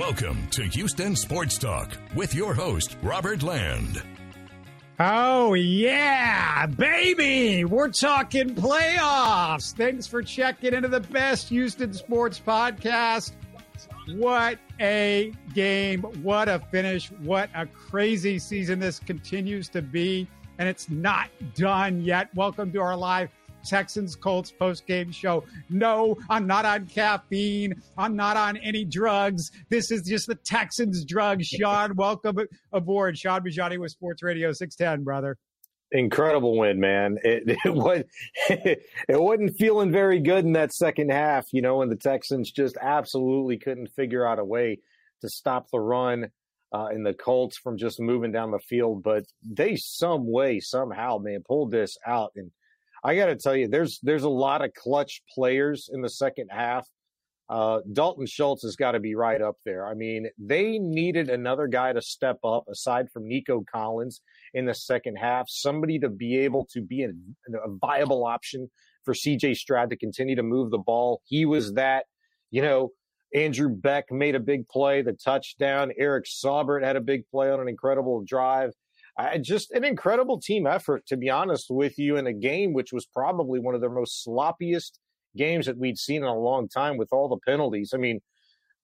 Welcome to Houston Sports Talk with your host, Robert Land. Oh, yeah, baby. We're talking playoffs. Thanks for checking into the best Houston sports podcast. What a game. What a finish. What a crazy season this continues to be. And it's not done yet. Welcome to our live Texans Colts post game show. No, I'm not on caffeine. I'm not on any drugs. This is just the Texans drug. Shaun, welcome aboard. Shaun Bijani with Sports Radio 610, brother. Incredible win, man. It, it was it wasn't feeling very good in that second half, you know, and the Texans just absolutely couldn't figure out a way to stop the run. Uh, and the Colts from just moving down the field, but they some way somehow man pulled this out and I got to tell you, there's there's a lot of clutch players in the second half. Uh, Dalton Schultz has got to be right up there. I mean, they needed another guy to step up aside from Nico Collins in the second half, somebody to be able to be a, a viable option for CJ Stroud to continue to move the ball. He was that, you know, Andrew Beck made a big play, the touchdown. Eric Saubert had a big play on an incredible drive. I, just an incredible team effort, to be honest with you, in a game which was probably one of their most sloppiest games that we'd seen in a long time with all the penalties. I mean,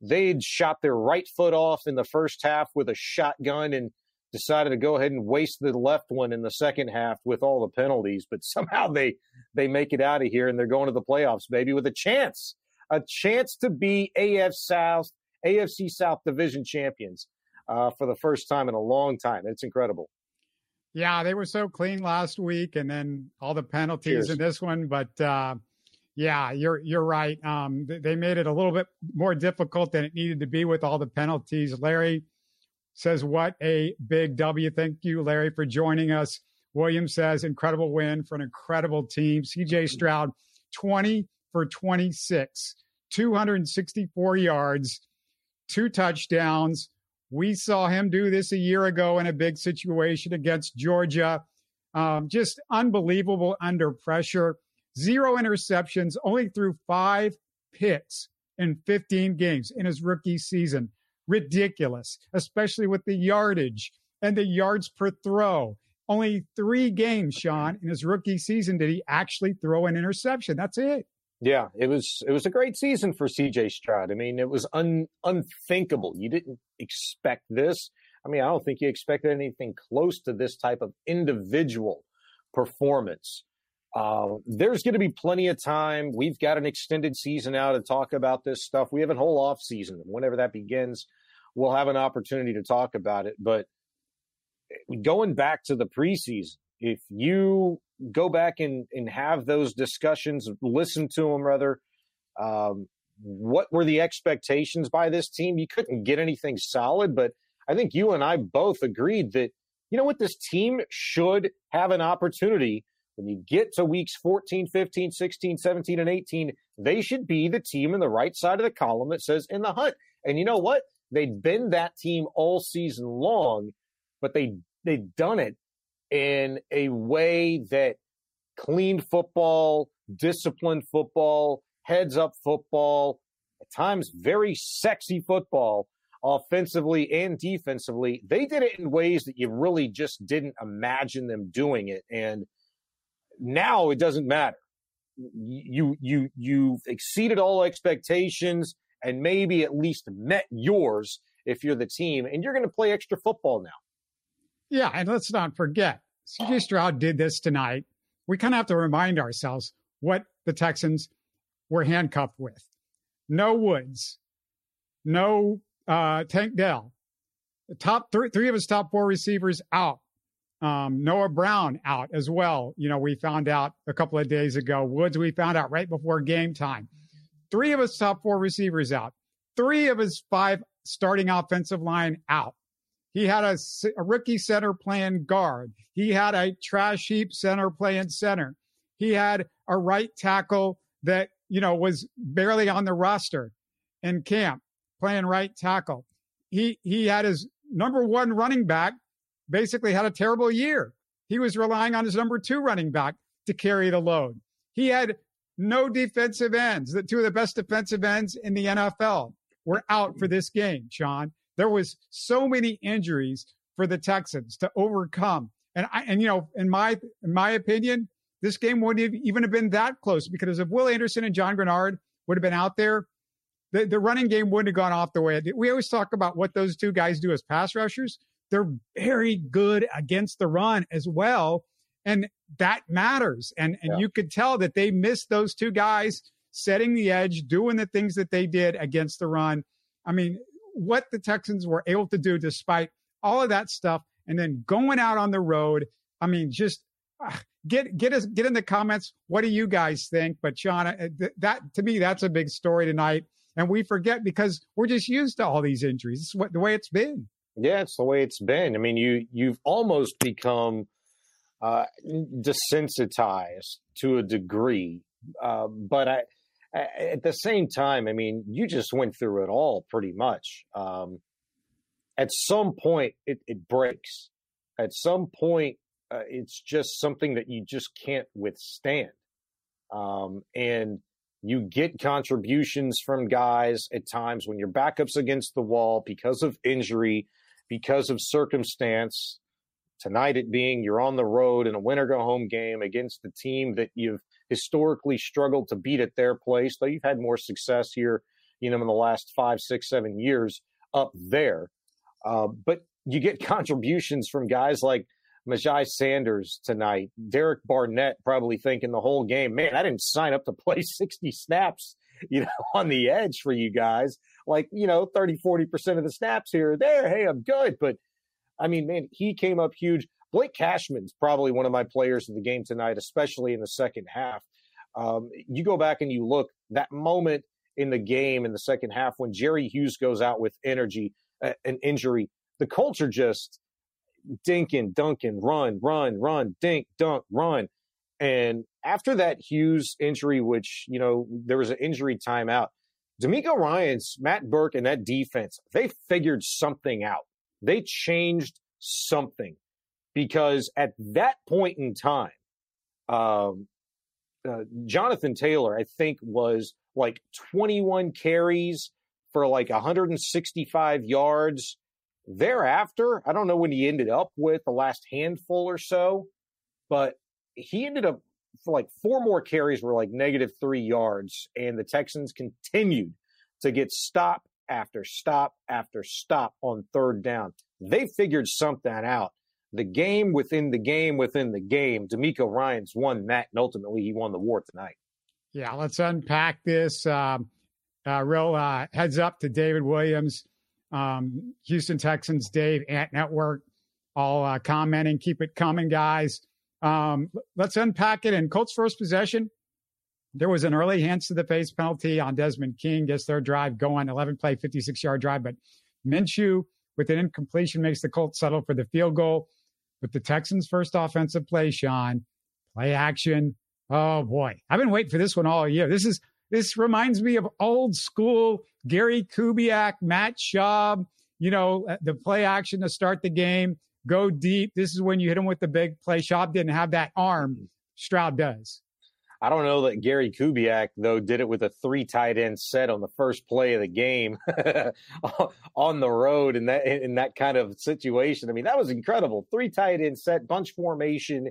they'd shot their right foot off in the first half with a shotgun and decided to go ahead and waste the left one in the second half with all the penalties, but somehow they they make it out of here and they're going to the playoffs, baby, with a chance, a chance to be AF South, AFC South Division champions uh, for the first time in a long time. It's incredible. Yeah, they were so clean last week, and then all the penalties Cheers. in this one. But uh, yeah, you're you're right. Um, they made it a little bit more difficult than it needed to be with all the penalties. Larry says, "What a big W!" Thank you, Larry, for joining us. William says, "Incredible win for an incredible team." C.J. Stroud, twenty for twenty-six, two hundred and sixty-four yards, two touchdowns we saw him do this a year ago in a big situation against Georgia. Um, just unbelievable under pressure. Zero interceptions, only threw five picks in 15 games in his rookie season. Ridiculous, especially with the yardage and the yards per throw. Only three games, Shaun, in his rookie season did he actually throw an interception. That's it. Yeah, it was it was a great season for CJ Stroud. I mean, it was un, unthinkable. You didn't expect this. I mean, I don't think you expected anything close to this type of individual performance. Uh, there's going to be plenty of time. We've got an extended season now to talk about this stuff. We have a whole off season. Whenever that begins, we'll have an opportunity to talk about it. But going back to the preseason, if you go back and, and have those discussions, listen to them rather. Um, what were the expectations by this team? You couldn't get anything solid, but I think you and I both agreed that, you know what, this team should have an opportunity when you get to weeks 14, 15, 16, 17, and 18. They should be the team in the right side of the column that says in the hunt. And you know what? They'd been that team all season long, but they they'd done it in a way that clean football, disciplined football, heads up football, at times very sexy football, offensively and defensively. They did it in ways that you really just didn't imagine them doing it. And now it doesn't matter. You you you've exceeded all expectations and maybe at least met yours if you're the team, and you're going to play extra football now. Yeah, and let's not forget, CJ Stroud did this tonight. We kind of have to remind ourselves what the Texans were handcuffed with. No Woods, no uh, Tank Dell. The top three, three of his top four receivers out. Um, Noah Brown out as well. You know, we found out a couple of days ago. Woods, we found out right before game time. Three of his top four receivers out. Three of his five starting offensive line out. He had a, a rookie center playing guard. He had a trash heap center playing center. He had a right tackle that, you know, was barely on the roster in camp playing right tackle. He, he had his number one running back basically had a terrible year. He was relying on his number two running back to carry the load. He had no defensive ends, the two of the best defensive ends in the NFL. were out for this game, Shaun. There was so many injuries for the Texans to overcome. And I, and you know, in my in my opinion, this game wouldn't have even have been that close because if Will Anderson and John Greenard would have been out there, the, the running game wouldn't have gone off the way. We always talk about what those two guys do as pass rushers. They're very good against the run as well. And that matters. And and yeah. you could tell that they missed those two guys setting the edge, doing the things that they did against the run. I mean, what the Texans were able to do despite all of that stuff, and then going out on the road. I mean, just uh, get get us get in the comments. What do you guys think? But Shaun, uh, that to me, that's a big story tonight, and we forget because we're just used to all these injuries. It's what the way it's been. Yeah, it's the way it's been. I mean, you you've almost become uh, desensitized to a degree, uh, but I, at the same time, I mean, you just went through it all pretty much. Um, at some point, it, it breaks. At some point, uh, it's just something that you just can't withstand. Um, and you get contributions from guys at times when your backup's against the wall because of injury, because of circumstance. Tonight, it being you're on the road in a winner go home game against the team that you've historically struggled to beat at their place, though you've had more success here, you know, in the last five, six, seven years up there. Uh, but you get contributions from guys like Myjai Sanders tonight, Derek Barnett probably thinking the whole game, man, I didn't sign up to play 60 snaps, you know, on the edge for you guys. Like, you know, 30, 40% of the snaps here or there. Hey, I'm good. But I mean, man, he came up huge. Blake Cashman's probably one of my players of the game tonight, especially in the second half. Um, you go back and you look that moment in the game in the second half when Jerry Hughes goes out with energy, uh, an injury. The Colts just dinking, dunking, run, run, run, dink, dunk, run. And after that Hughes injury, which, you know, there was an injury timeout, DeMeco Ryans, Matt Burke, and that defense, they figured something out. They changed something because at that point in time, um, uh, Jonathan Taylor, I think, was like 21 carries for like 165 yards. Thereafter, I don't know when he ended up with the last handful or so, but he ended up for like four more carries were like negative three yards, and the Texans continued to get stop after stop after stop on third down. They figured something out the game within the game within the game. DeMeco Ryans won that, and ultimately he won the war tonight. Yeah, let's unpack this. Um, uh, real uh, heads up to David Williams, um, Houston Texans, Dave, Ant Network, all uh, commenting. Keep it coming, guys. Um, let's unpack it. In Colts' first possession, there was an early hands to the face penalty on Desmond King. Gets their drive going, 11 play, 56 yard drive. But Minshew with an incompletion makes the Colts settle for the field goal with the Texans' first offensive play, Shaun. Play action. Oh boy, I've been waiting for this one all year. This is this reminds me of old school Gary Kubiak, Matt Schaub. You know, uh, the play action to start the game, go deep. This is when you hit him with the big play. Schaub didn't have that arm. Stroud does. I don't know that Gary Kubiak though did it with a three tight end set on the first play of the game on the road in that in that kind of situation. I mean, that was incredible. Three tight end set, bunch formation,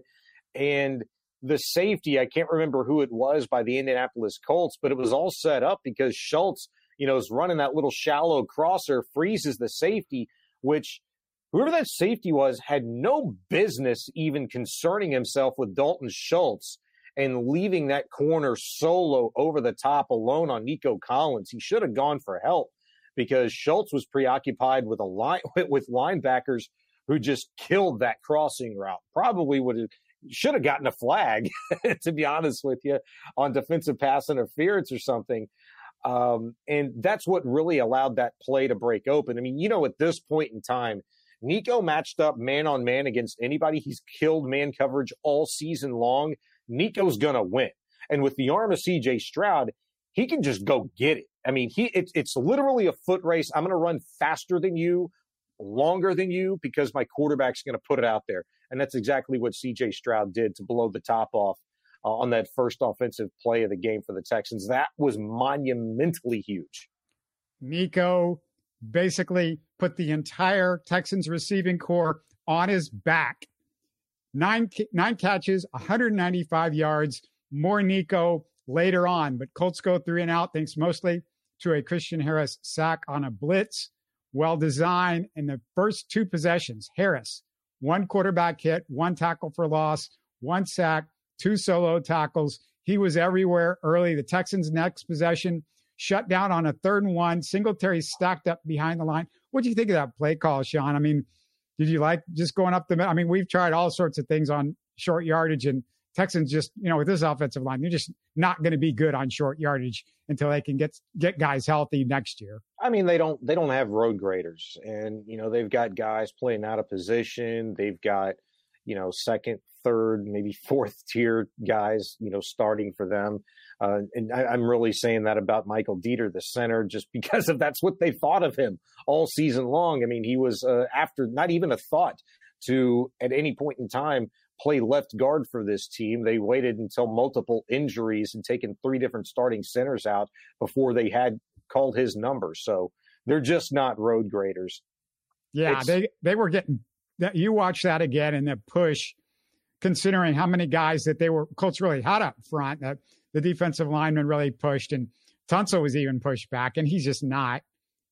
and the safety. I can't remember who it was by the Indianapolis Colts, but it was all set up because Schultz, you know, is running that little shallow crosser, freezes the safety, which whoever that safety was had no business even concerning himself with Dalton Schultz and leaving that corner solo over the top alone on Nico Collins. He should have gone for help because Schultz was preoccupied with a line with linebackers who just killed that crossing route. Probably would have should have gotten a flag, to be honest with you, on defensive pass interference or something. Um, and that's what really allowed that play to break open. I mean, you know, at this point in time, Nico matched up man on man against anybody. He's killed man coverage all season long. Nico's going to win. And with the arm of CJ Stroud, he can just go get it. I mean, he it's it's literally a foot race. I'm going to run faster than you, longer than you because my quarterback's going to put it out there. And that's exactly what CJ Stroud did to blow the top off uh, on that first offensive play of the game for the Texans. That was monumentally huge. Nico basically put the entire Texans receiving corps on his back. Nine, nine catches, 195 yards, more Nico later on. But Colts go three and out, thanks mostly to a Christian Harris sack on a blitz. Well designed in the first two possessions. Harris, one quarterback hit, one tackle for loss, one sack, two solo tackles. He was everywhere early. The Texans' next possession shut down on a third and one. Singletary stacked up behind the line. What do you think of that play call, Shaun? I mean, did you like just going up the? I mean, we've tried all sorts of things on short yardage, and Texans just, you know, with this offensive line, they're just not going to be good on short yardage until they can get get guys healthy next year. I mean, they don't they don't have road graders, and you know they've got guys playing out of position. They've got you know second, third, maybe fourth tier guys, you know, starting for them. Uh, and I, am really saying that about Michael Deiter, the center, just because of that's what they thought of him all season long. I mean, he was uh, after not even a thought to at any point in time play left guard for this team. They waited until multiple injuries and taken three different starting centers out before they had called his number. So they're just not road graders. Yeah, it's, they they were getting that. You watch that again and the push, considering how many guys that they were Colts really had up front. That the defensive lineman really pushed, and Tunsil was even pushed back, and he's just not.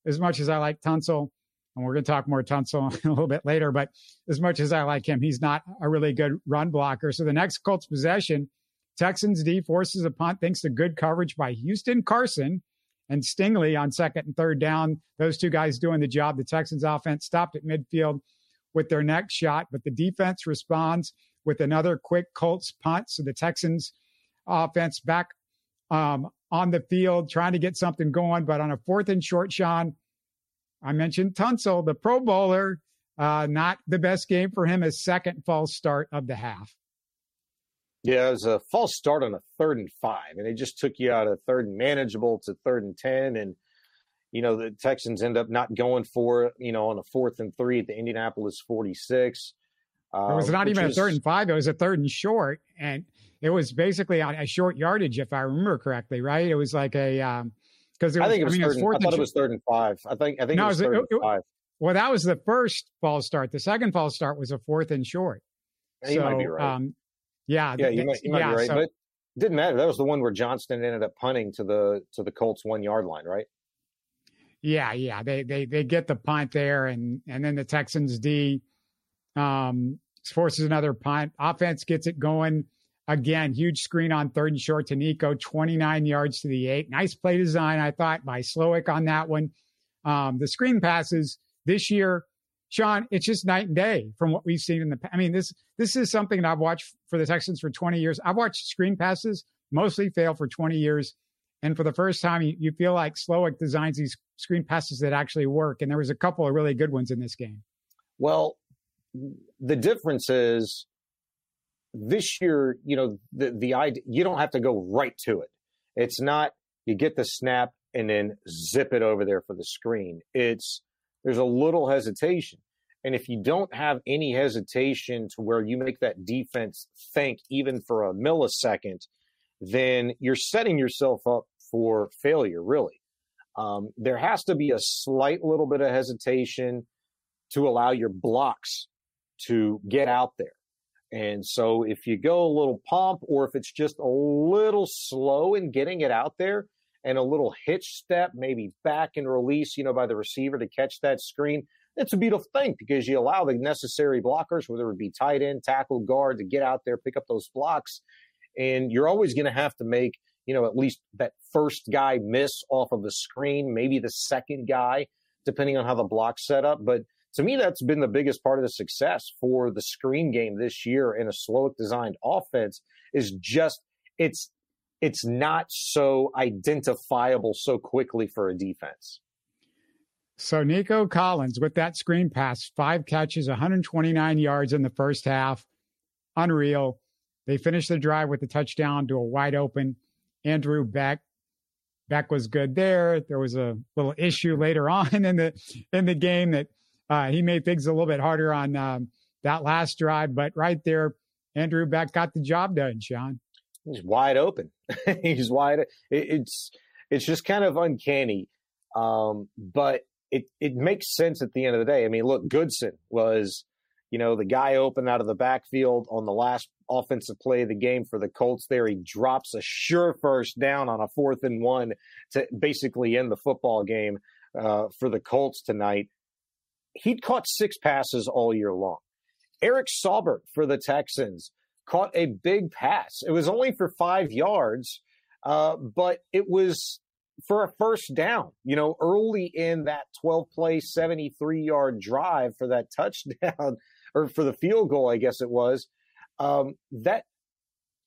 As much as I like Tunsil, and we're going to talk more Tunsil a little bit later, but as much as I like him, he's not a really good run blocker. So the next Colts possession, Texans D forces a punt thanks to good coverage by Houston Carson and Stingley on second and third down. Those two guys doing the job. The Texans offense stopped at midfield with their next shot, but the defense responds with another quick Colts punt. So the Texans offense back um, on the field, trying to get something going. But on a fourth and short, Shaun, I mentioned Tunsil, the Pro Bowler. Uh, not the best game for him, his second false start of the half. Yeah, it was a false start on a third and five, and they just took you out of third and manageable to third and 10. And, you know, the Texans end up not going for it, you know, on a fourth and three at the Indianapolis 46. It was uh, not even is, a third and five. It was a third and short. And it was basically on a short yardage, if I remember correctly, right? It was like a, um, because I think it was, I mean, it was I thought it was third and five. I think, I think no, it was, third it, and five. Well, that was the first false start. The second false start was a fourth and short. You so, might be right. Um, yeah. Yeah, you might, you might yeah, be right. So, but didn't matter. That was the one where Johnston ended up punting to the to the Colts one yard line, right? Yeah, yeah. They they they get the punt there, and and then the Texans D, um, forces another punt. Offense gets it going Again, huge screen on third and short to Nico, 29 yards to the eight. Nice play design, I thought, by Slowik on that one. Um, the screen passes this year, Shaun, it's just night and day from what we've seen in the. I mean, this this is something that I've watched for the Texans for 20 years. I've watched screen passes mostly fail for 20 years, and for the first time, you, you feel like Slowik designs these screen passes that actually work. And there was a couple of really good ones in this game. Well, the difference is this year, you know, the the idea you don't have to go right to it. It's not you get the snap and then zip it over there for the screen. It's there's a little hesitation. And if you don't have any hesitation to where you make that defense think even for a millisecond, then you're setting yourself up for failure, really. Um, there has to be a slight little bit of hesitation to allow your blocks to get out there. And so if you go a little pump or if it's just a little slow in getting it out there and a little hitch step, maybe back and release, you know, by the receiver to catch that screen, it's a beautiful thing because you allow the necessary blockers, whether it be tight end, tackle, guard, to get out there, pick up those blocks. And you're always going to have to make, you know, at least that first guy miss off of the screen, maybe the second guy, depending on how the block's set up. But to me, that's been the biggest part of the success for the screen game this year in a Slowik designed offense is just it's it's not so identifiable so quickly for a defense. So Nico Collins with that screen pass, five catches, 129 yards in the first half. Unreal. They finished the drive with a touchdown to a wide open Andrew Beck. Beck was good there. There was a little issue later on in the in the game that uh, he made things a little bit harder on um, that last drive, but right there, Andrew Beck got the job done. Shaun, he's wide open. he's wide. It, it's it's just kind of uncanny. Um, but it, it makes sense at the end of the day. I mean, look, Goodson was, you know, the guy open out of the backfield on the last offensive play of the game for the Colts there. He drops a sure first down on a fourth and one to basically end the football game uh, for the Colts tonight. He'd caught six passes all year long. Eric Saubert for the Texans caught a big pass. It was only for five yards, uh, but it was for a first down, you know, early in that 12 play, 73 yard drive for that touchdown or for the field goal, I guess it was. Um, that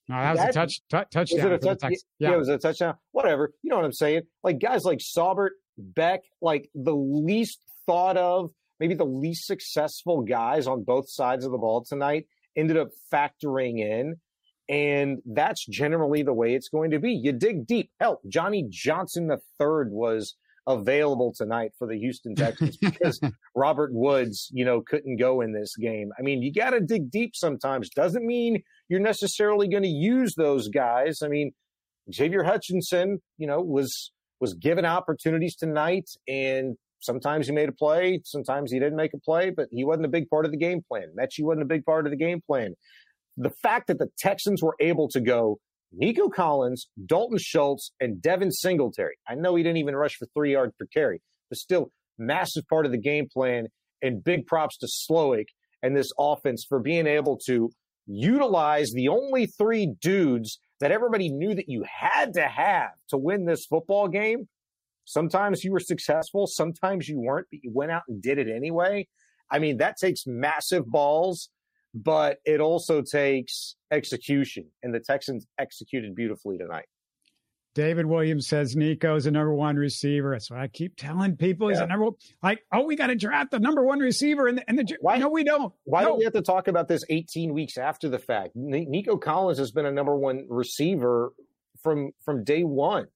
no, that was that, a touch, t- touchdown. A touch, yeah. yeah, it was a touchdown. Whatever. You know what I'm saying? Like guys like Saubert, Beck, like the least thought of, maybe the least successful guys on both sides of the ball tonight ended up factoring in and that's generally the way it's going to be. You dig deep. Hell, Johnny Johnson III was available tonight for the Houston Texans because Robert Woods, you know, couldn't go in this game. I mean, you got to dig deep sometimes. Doesn't mean you're necessarily going to use those guys. I mean, Xavier Hutchinson, you know, was was given opportunities tonight and sometimes he made a play, sometimes he didn't make a play, but he wasn't a big part of the game plan. Metchie wasn't a big part of the game plan the fact that the Texans were able to go Nico Collins, Dalton Schultz, and Devin Singletary. I know he didn't even rush for three yards per carry, but still massive part of the game plan. And big props to Slowik and this offense for being able to utilize the only three dudes that everybody knew that you had to have to win this football game. Sometimes you were successful, sometimes you weren't, but you went out and did it anyway. I mean, that takes massive balls but it also takes execution, and the Texans executed beautifully tonight. David Williams says Nico is a number one receiver. That's what I keep telling people. He's yeah. a number one. like, oh, we got to draft the number one receiver, and the, and the why? No, we don't. Why no. don't we have to talk about this 18 weeks after the fact? Nico Collins has been a number one receiver from from day one.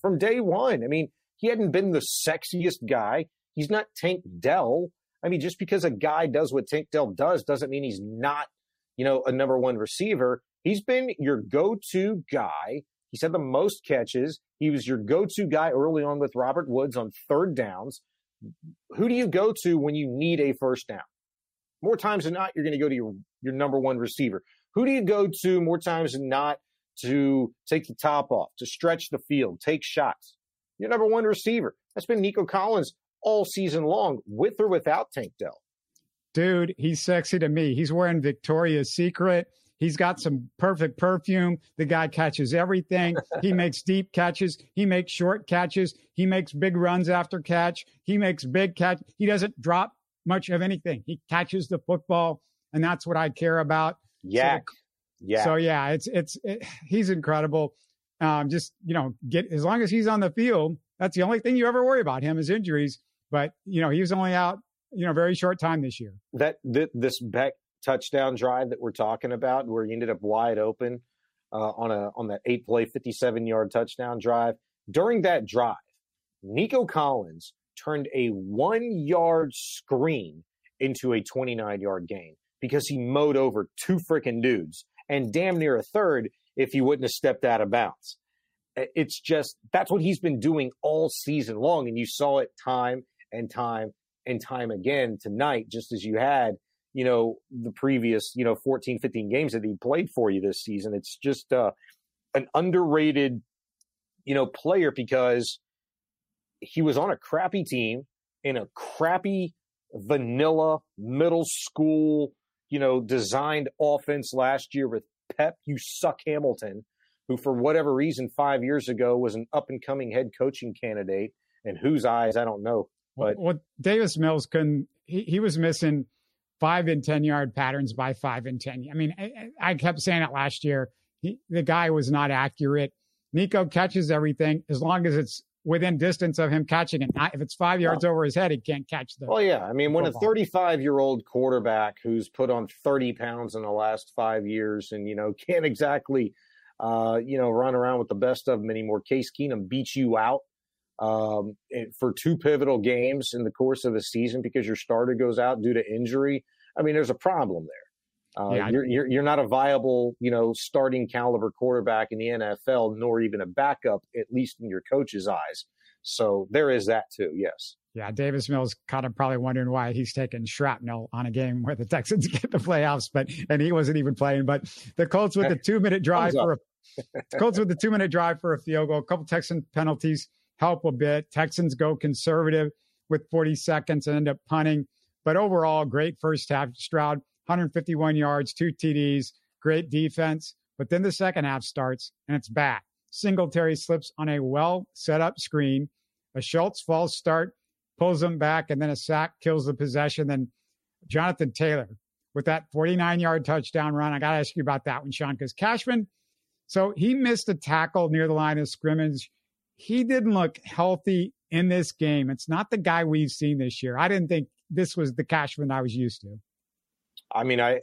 From day one, I mean, he hadn't been the sexiest guy. He's not Tank Dell. I mean, just because a guy does what Tank Dell does doesn't mean he's not, you know, a number one receiver. He's been your go-to guy. He's had the most catches. He was your go-to guy early on with Robert Woods on third downs. Who do you go to when you need a first down? More times than not, you're going to go to your, your number one receiver. Who do you go to more times than not to take the top off, to stretch the field, take shots? Your number one receiver. That's been Nico Collins all season long, with or without Tank Dell. Dude, he's sexy to me. He's wearing Victoria's Secret. He's got some perfect perfume. The guy catches everything. He makes deep catches. He makes short catches. He makes big runs after catch. He makes big catch. He doesn't drop much of anything. He catches the football, and that's what I care about. Yeah, so, yeah. So yeah, it's it's it, he's incredible. Um, just you know, get as long as he's on the field, that's the only thing you ever worry about him is injuries. But you know, he was only out you know very short time this year. That th- this Beck touchdown drive that we're talking about, where he ended up wide open uh, on a on that eight play, fifty seven yard touchdown drive. During that drive, Nico Collins turned a one yard screen into a 29 yard gain because he mowed over two freaking dudes and damn near a third if he wouldn't have stepped out of bounds. It's just that's what he's been doing all season long. And you saw it time and time and time again tonight, just as you had, you know, the previous, you know, 14, 15 games that he played for you this season. It's just uh, an underrated, you know, player because he was on a crappy team in a crappy vanilla middle school, you know, designed offense last year with Pep, you suck Hamilton, who for whatever reason five years ago was an up and coming head coaching candidate and whose eyes I don't know but well, Davis Mills couldn't. He, he was missing five and ten yard patterns by five and ten. I mean, I, I kept saying it last year. He, the guy was not accurate. Nico catches everything as long as it's within distance of him catching it. If it's five yards over his head, he can't catch the. Well, yeah. I mean, when a 35 year old quarterback who's put on 30 pounds in the last five years and, you know, can't exactly, uh, you know, run around with the best of them anymore, Case Keenum beats you out um, for two pivotal games in the course of the season because your starter goes out due to injury. I mean, there's a problem there. Uh, yeah, you're, you're, you're not a viable, you know, starting caliber quarterback in the NFL, nor even a backup, at least in your coach's eyes. So there is that too. Yes. Yeah, Davis Mills kind of probably wondering why he's taking shrapnel on a game where the Texans get the playoffs, but and he wasn't even playing. But the Colts with the two minute drive for a Colts with the two minute drive for a field goal, a couple Texan penalties help a bit. Texans go conservative with 40 seconds and end up punting. But overall, great first half. Stroud, 151 yards, two TDs, great defense. But then the second half starts and it's bad. Singletary slips on a well set up screen. A Schultz false start pulls him back, and then a sack kills the possession. Then Jonathan Taylor with that 49 yard touchdown run. I got to ask you about that one, Shaun, because Cashman, so he missed a tackle near the line of scrimmage. He didn't look healthy in this game. It's not the guy we've seen this year. I didn't think this was the Cashman I was used to. I mean, I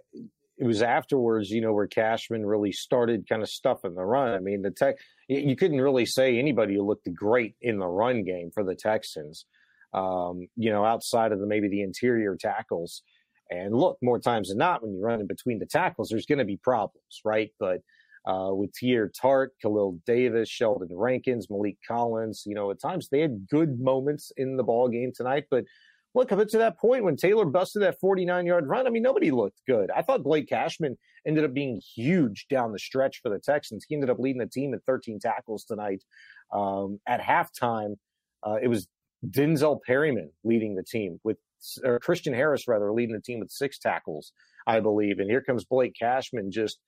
it was afterwards, you know, where Cashman really started kind of stuffing the run. I mean, the tech you couldn't really say anybody looked great in the run game for the Texans. Um, you know, outside of the maybe the interior tackles. And look, more times than not, when you run in between the tackles, there's going to be problems, right? But uh, with Teair Tart, Khalil Davis, Sheldon Rankins, Maliek Collins, you know, at times they had good moments in the ball game tonight, but look, up to that point when Taylor busted that 49 yard run, I mean, nobody looked good. I thought Blake Cashman ended up being huge down the stretch for the Texans. He ended up leading the team at 13 tackles tonight. Um, at halftime, uh, it was Denzel Perryman leading the team with, or Christian Harris rather, leading the team with six tackles, I believe. And here comes Blake Cashman just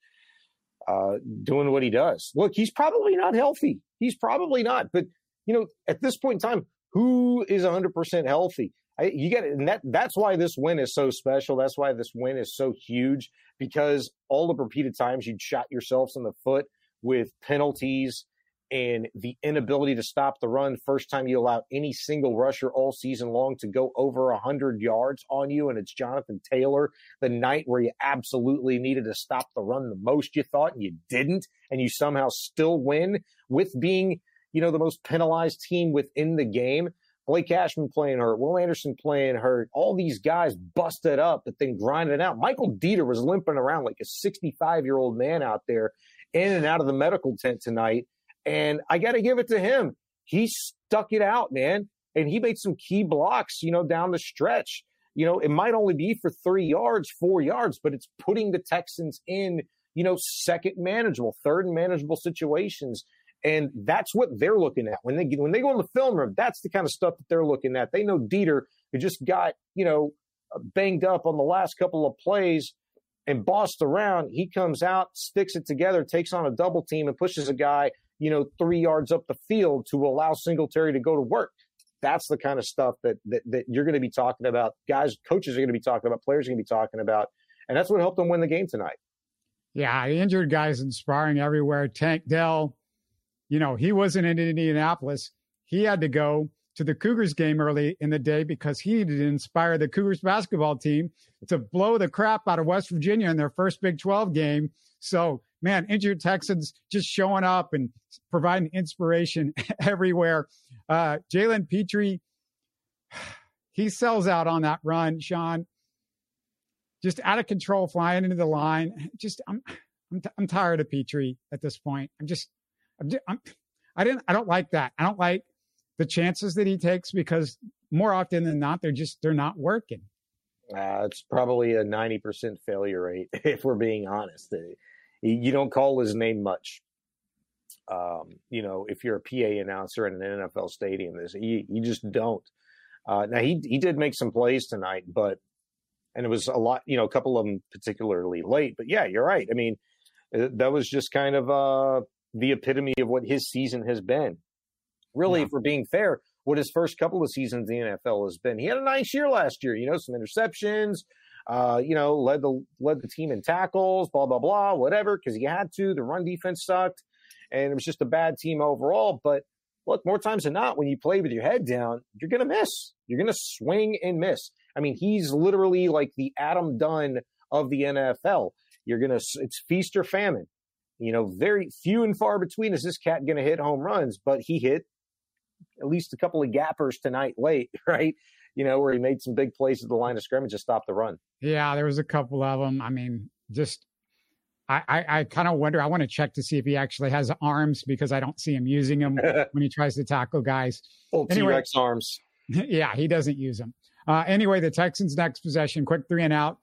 uh, doing what he does. Look, he's probably not healthy. He's probably not. But, you know, at this point in time, who is 100% healthy? I, you get it. And that, that's why this win is so special. That's why this win is so huge because all the repeated times you'd shot yourselves in the foot with penalties and the inability to stop the run. First time you allow any single rusher all season long to go over 100 yards on you, and it's Jonathan Taylor. The night where you absolutely needed to stop the run the most you thought, and you didn't, and you somehow still win with being, you know, the most penalized team within the game. Blake Cashman playing hurt, Will Anderson playing hurt, all these guys busted up, but then grinding out. Michael Deiter was limping around like a 65 year old man out there in and out of the medical tent tonight. And I got to give it to him. He stuck it out, man. And he made some key blocks, you know, down the stretch. You know, it might only be for three yards, four yards, but it's putting the Texans in, you know, second manageable, third manageable situations. And that's what they're looking at when they when they go in the film room. That's the kind of stuff that they're looking at. They know Deiter who just got you know uh, banged up on the last couple of plays and bossed around. He comes out, sticks it together, takes on a double team, and pushes a guy you know three yards up the field to allow Singletary to go to work. That's the kind of stuff that that, that you're going to be talking about. Guys, coaches are going to be talking about. Players are going to be talking about, and that's what helped them win the game tonight. Yeah, injured guys inspiring everywhere. Tank Dell you know, he wasn't in Indianapolis. He had to go to the Cougars game early in the day because he needed to inspire the Cougars basketball team to blow the crap out of West Virginia in their first Big 12 game. So, man, injured Texans just showing up and providing inspiration everywhere. Uh, Jalen Pitre, he sells out on that run, Shaun. Just out of control, flying into the line. Just, I'm, I'm, t- I'm tired of Pitre at this point. I'm just, I'm, I didn't. I don't like that. I don't like the chances that he takes because more often than not, they're just they're not working. Uh, it's probably a ninety percent failure rate if we're being honest. Uh, you don't call his name much. Um, you know, if you're a PA announcer in an NFL stadium, this you, you just don't. Uh, now he he did make some plays tonight, but and it was a lot. You know, a couple of them particularly late. But yeah, you're right. I mean, uh, that was just kind of uh the epitome of what his season has been. Really, yeah. if we're being fair, what his first couple of seasons in the NFL has been. He had a nice year last year, you know, some interceptions, uh, you know, led the led the team in tackles, blah blah blah, whatever, because he had to. The run defense sucked, and it was just a bad team overall. But look, more times than not, when you play with your head down, you're gonna miss. You're gonna swing and miss. I mean, he's literally like the Adam Dunn of the NFL. You're gonna it's feast or famine. You know, very few and far between is this cat going to hit home runs, but he hit at least a couple of gappers tonight late, right? You know, where he made some big plays at the line of scrimmage to stop the run. Yeah, there was a couple of them. I mean, just I, I, I kind of wonder. I want to check to see if he actually has arms because I don't see him using them when he tries to tackle guys. Old anyway, T-Rex arms. Yeah, he doesn't use them. Uh, anyway, the Texans' next possession, quick three and out.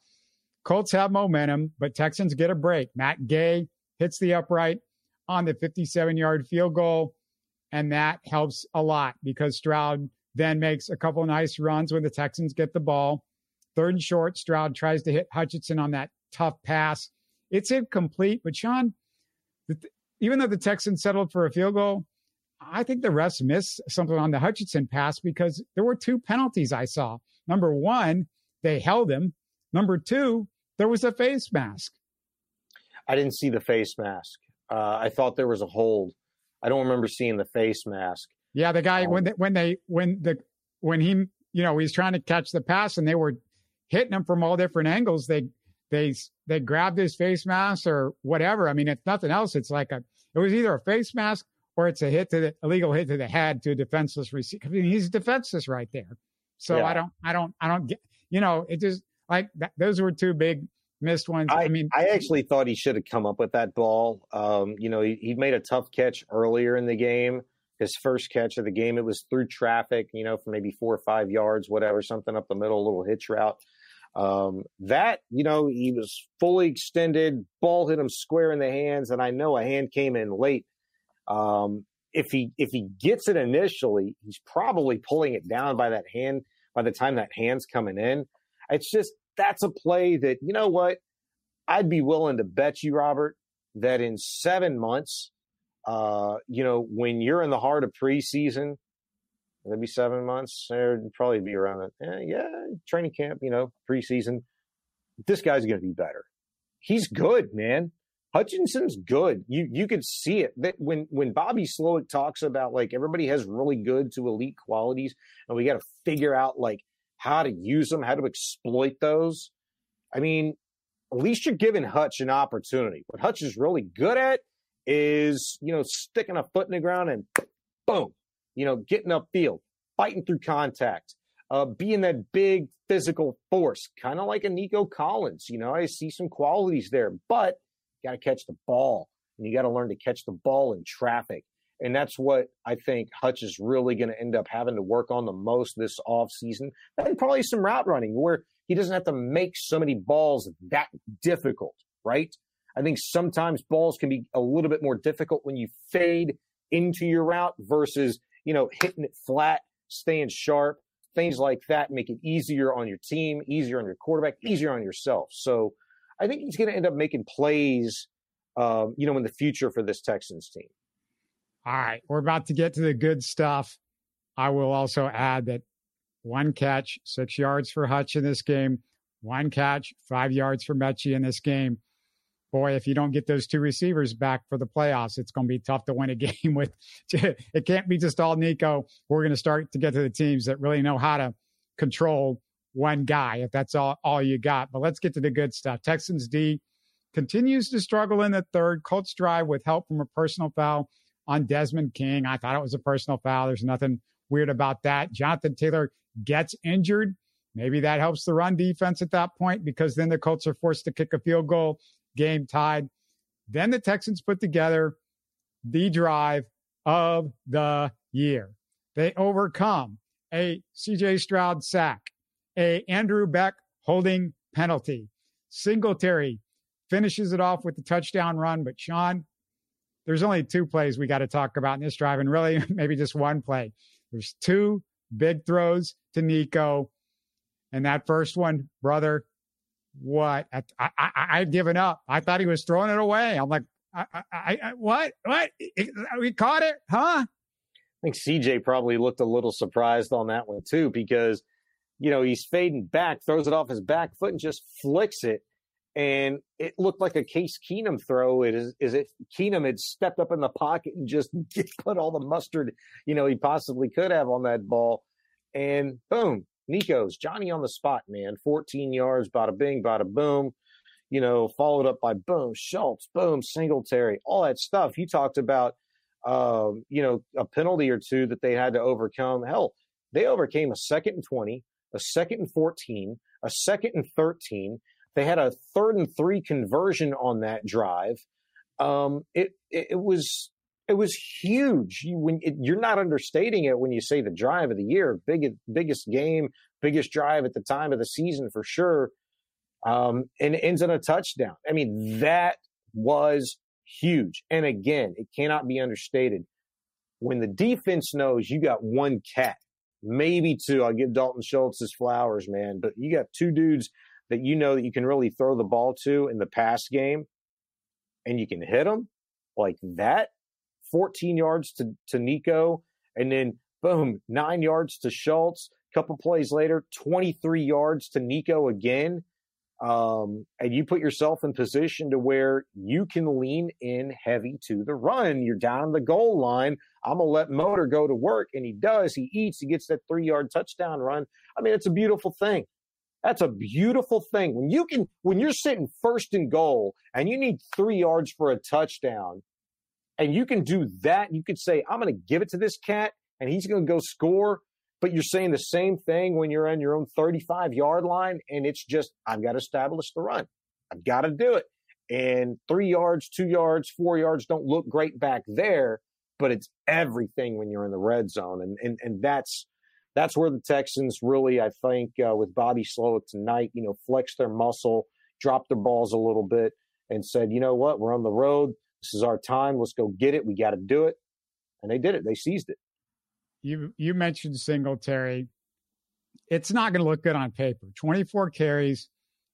Colts have momentum, but Texans get a break. Matt Gay hits the upright on the 57 yard field goal. And that helps a lot because Stroud then makes a couple nice runs when the Texans get the ball. Third and short, Stroud tries to hit Hutchinson on that tough pass. It's incomplete, but Shaun, even though the Texans settled for a field goal, I think the refs missed something on the Hutchinson pass because there were two penalties I saw. Number one, they held him. Number two, there was a face mask. I didn't see the face mask. Uh, I thought there was a hold. I don't remember seeing the face mask. Yeah, the guy um, when they, when they when the when he you know he's trying to catch the pass and they were hitting him from all different angles. They they they grabbed his face mask or whatever. I mean, it's nothing else. It's like a it was either a face mask or it's a hit to the illegal hit to the head to a defenseless receiver. I mean, he's defenseless right there. So yeah. I don't I don't I don't get you know it just like that, those were two big missed ones. I, I, mean, I actually thought he should have come up with that ball. Um, you know, he, he made a tough catch earlier in the game. His first catch of the game, it was through traffic, you know, for maybe four or five yards, whatever, something up the middle, a little hitch route. Um, that, you know, he was fully extended, ball hit him square in the hands, and I know a hand came in late. Um, if he if he gets it initially, he's probably pulling it down by that hand by the time that hand's coming in. It's just that's a play that, you know what? I'd be willing to bet you, Robert, that in seven months, uh, you know, when you're in the heart of preseason, maybe seven months, it'd probably be around it. Eh, yeah, training camp, you know, preseason. This guy's going to be better. He's good, man. Hutchinson's good. You you could see it that when when Bobby Slowik talks about like everybody has really good to elite qualities, and we got to figure out like how to use them, how to exploit those. I mean, at least you're giving Hutch an opportunity. What Hutch is really good at is, you know, sticking a foot in the ground and boom, you know, getting upfield, fighting through contact, uh, being that big physical force, kind of like a Nico Collins. You know, I see some qualities there, but you got to catch the ball and you got to learn to catch the ball in traffic. And that's what I think Hutch is really going to end up having to work on the most this offseason. And probably some route running where he doesn't have to make so many balls that difficult, right? I think sometimes balls can be a little bit more difficult when you fade into your route versus, you know, hitting it flat, staying sharp, things like that make it easier on your team, easier on your quarterback, easier on yourself. So I think he's going to end up making plays, um, you know, in the future for this Texans team. All right, we're about to get to the good stuff. I will also add that one catch, six yards for Hutch in this game, one catch, five yards for Metchie in this game. Boy, if you don't get those two receivers back for the playoffs, it's going to be tough to win a game with. It can't be just all Nico. We're going to start to get to the teams that really know how to control one guy, if that's all, all you got. But let's get to the good stuff. Texans D continues to struggle in the third. Colts drive with help from a personal foul on Desmond King. I thought it was a personal foul. There's nothing weird about that. Jonathan Taylor gets injured. Maybe that helps the run defense at that point because then the Colts are forced to kick a field goal, game tied. Then the Texans put together the drive of the year. They overcome a CJ Stroud sack, a Andrew Beck holding penalty. Singletary finishes it off with the touchdown run, but Shaun, there's only two plays we got to talk about in this drive, and really maybe just one play. There's two big throws to Nico, and that first one, brother, what? I, I, I I'd given up. I thought he was throwing it away. I'm like, I, I, I what? What? We caught it, huh? I think CJ probably looked a little surprised on that one too, because you know he's fading back, throws it off his back foot, and just flicks it and it looked like a Case Keenum throw. It is is it Keenum had stepped up in the pocket and just put all the mustard, you know, he possibly could have on that ball. And boom, Nico's Johnny on the spot, man. 14 yards, bada bing, bada boom. You know, followed up by boom, Schultz, boom, Singletary, all that stuff. You talked about, um, you know, a penalty or two that they had to overcome. Hell, they overcame a second and 20, a second and 14, a second and 13, They had a third and three conversion on that drive. Um, it, it, was it was huge. You, when it, you're not understating it when you say the drive of the year, biggest biggest game, biggest drive at the time of the season for sure, um, and ends in a touchdown. I mean that was huge. And again, it cannot be understated. When the defense knows you got one cat, maybe two, I'll give Dalton Schultz his flowers, man, but you got two dudes that you know that you can really throw the ball to in the pass game and you can hit them like that 14 yards to, to Nico, and then boom, nine yards to Schultz. A couple plays later, 23 yards to Nico again. Um, and you put yourself in position to where you can lean in heavy to the run. You're down the goal line. I'm gonna let Motor go to work, and he does. He eats. He gets that three yard touchdown run. I mean, it's a beautiful thing. That's a beautiful thing when you can when you're sitting first and goal and you need three yards for a touchdown and you can do that. You could say, I'm going to give it to this cat and he's going to go score. But you're saying the same thing when you're on your own 35 yard line. And it's just, I've got to establish the run. I've got to do it. And three yards, two yards, four yards don't look great back there, but it's everything when you're in the red zone. And, and, and that's, that's where the Texans really, I think, uh, with Bobby Slowik tonight, you know, flexed their muscle, dropped their balls a little bit, and said, you know what, we're on the road. This is our time. Let's go get it. We got to do it. And they did it. They seized it. You you mentioned Singletary. It's not going to look good on paper. 24 carries,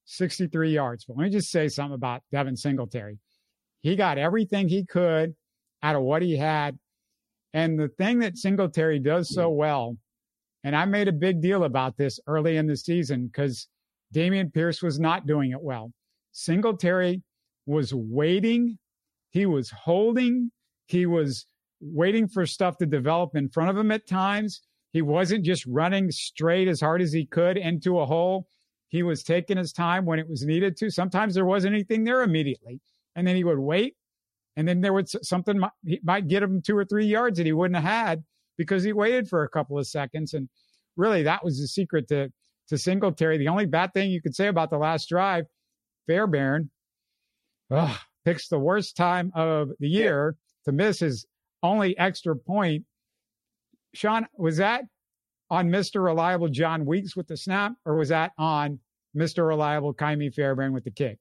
63 yards. But let me just say something about Devin Singletary. He got everything he could out of what he had. And the thing that Singletary does so well, and I made a big deal about this early in the season because Dameon Pierce was not doing it well. Singletary was waiting he was holding, he was waiting for stuff to develop in front of him at times. He wasn't just running straight as hard as he could into a hole. He was taking his time when it was needed to. Sometimes there wasn't anything there immediately. And then he would wait. And then there was something he might get him two or three yards that he wouldn't have had because he waited for a couple of seconds. And really, that was the secret to, to Singletary. The only bad thing you could say about the last drive, Fairbairn, oh, picks the worst time of the year yeah. to miss his only extra point. Shaun, was that on Mr. Reliable Jon Weeks with the snap, or was that on Mr. Reliable Ka'imi Fairbairn with the kick?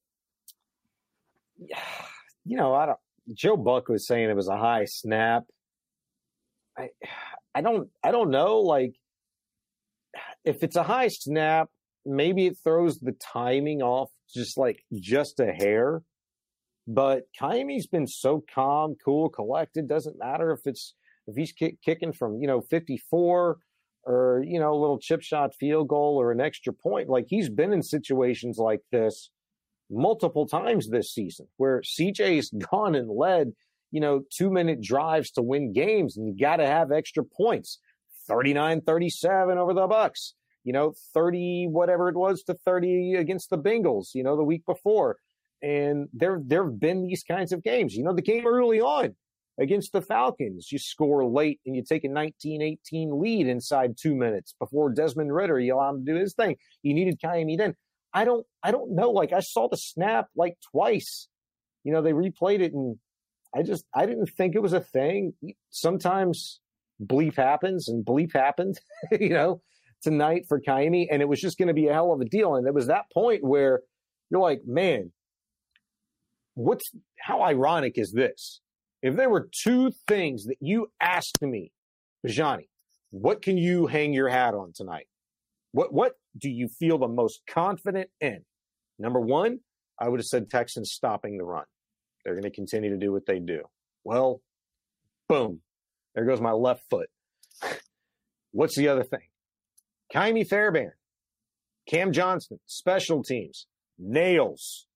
You know, I don't. Joe Buck was saying it was a high snap. I, I don't, I don't know. Like, if it's a high snap, maybe it throws the timing off just like just a hair. But Ka'imi's been so calm, cool, collected. Doesn't matter if it's if he's kick, kicking from you know 54 or you know a little chip shot field goal or an extra point. Like he's been in situations like this multiple times this season where CJ's gone and led you know two minute drives to win games, and you got to have extra points. 39-37 over the Bucks. You know, 30 whatever it was to 30 against the Bengals, you know, the week before and there there have been these kinds of games. You know, the game early on against the Falcons, you score late and you take a 19-18 lead inside two minutes before Desmond Ridder You allow him to do his thing. You needed Ka'imi then. I don't I don't know. Like I saw the snap like twice. You know, they replayed it and I just I didn't think it was a thing. Sometimes bleep happens and bleep happened, you know, tonight for Ka'imi, and it was just going to be a hell of a deal. And it was that point where you're like, man, what's how ironic is this? If there were two things that you asked me, Johnny, what can you hang your hat on tonight? What what do you feel the most confident in? Number one, I would have said Texans stopping the run. They're going to continue to do what they do. Well, boom, there goes my left foot. What's the other thing? Ka'imi Fairbairn, Cam Johnston, special teams, nails.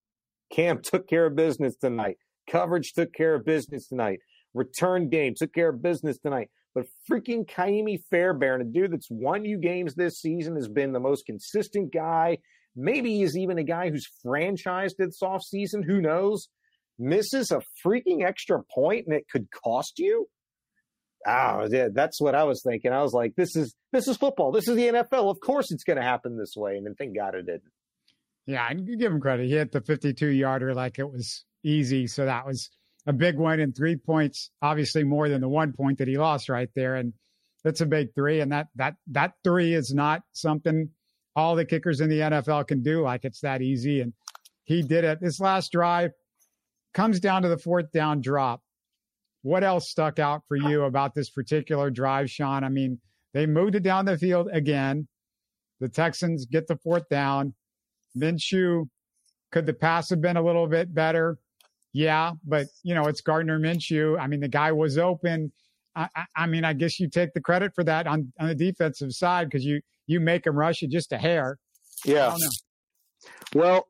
Cam took care of business tonight. Coverage took care of business tonight. Return game took care of business tonight. But freaking Ka'imi Fairbairn, a dude that's won you games this season, has been the most consistent guy. Maybe he's even a guy who's franchised this offseason. Who knows? Misses a freaking extra point and it could cost you. Oh, yeah, that's what I was thinking. I was like, this is this is football. This is the NFL. Of course it's going to happen this way. And then thank God it didn't. Yeah, and give him credit. He hit the 52 yarder like it was easy. So that was a big win and three points, obviously more than the one point that he lost right there. And that's a big three. And that that that three is not something all the kickers in the NFL can do. Like it's that easy. And he did it. This last drive comes down to the fourth down drop. What else stuck out for you about this particular drive, Shaun? I mean, they moved it down the field again. The Texans get the fourth down. Minshew, could the pass have been a little bit better? Yeah, but you know it's Gardner Minshew. I mean, the guy was open. I, I, I mean, I guess you take the credit for that on on the defensive side because you you make him rush it just a hair. Yeah. Well,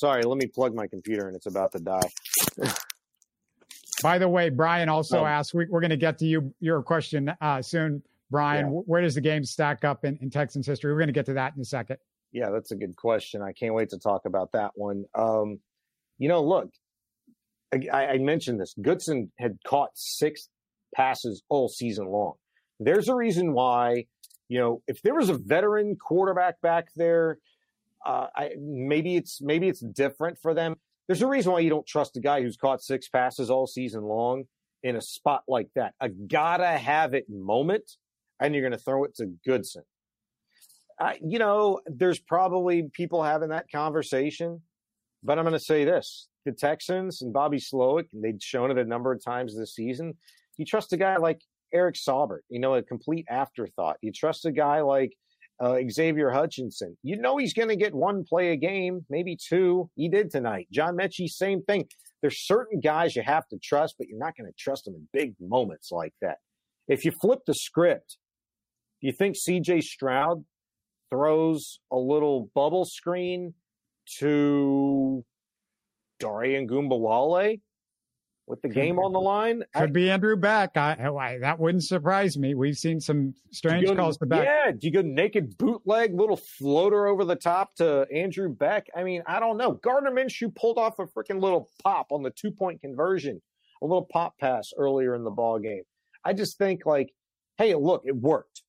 sorry. Let me plug my computer, and it's about to die. By the way, Brian also oh. asked. We, are going to get to you your question uh, soon, Brian. Yeah. Where does the game stack up in, in Texans history? We're going to get to that in a second. Yeah, that's a good question. I can't wait to talk about that one. Um, you know, look, I, I mentioned this. Goodson had caught six passes all season long. There's a reason why, you know, if there was a veteran quarterback back there, uh, I, maybe it's maybe it's different for them. There's a reason why you don't trust a guy who's caught six passes all season long in a spot like that. A gotta have it moment, and you're going to throw it to Goodson. You know, there's probably people having that conversation, but I'm going to say this: the Texans and Bobby Slowik, they've shown it a number of times this season. You trust a guy like Eric Saubert, you know, a complete afterthought. You trust a guy like uh, Xavier Hutchinson. You know he's going to get one play a game, maybe two. He did tonight. John Metchie, same thing. There's certain guys you have to trust, but you're not going to trust them in big moments like that. If you flip the script, do you think CJ Stroud throws a little bubble screen to Darian Ogunbowale with the game on the line. Could I, be Andrew Beck. I, I, that wouldn't surprise me. We've seen some strange go, calls to Beck. Yeah, do you go naked bootleg, little floater over the top to Andrew Beck? I mean, I don't know. Gardner Minshew pulled off a freaking little pop on the two point conversion, a little pop pass earlier in the ball game. I just think like, hey, look, it worked.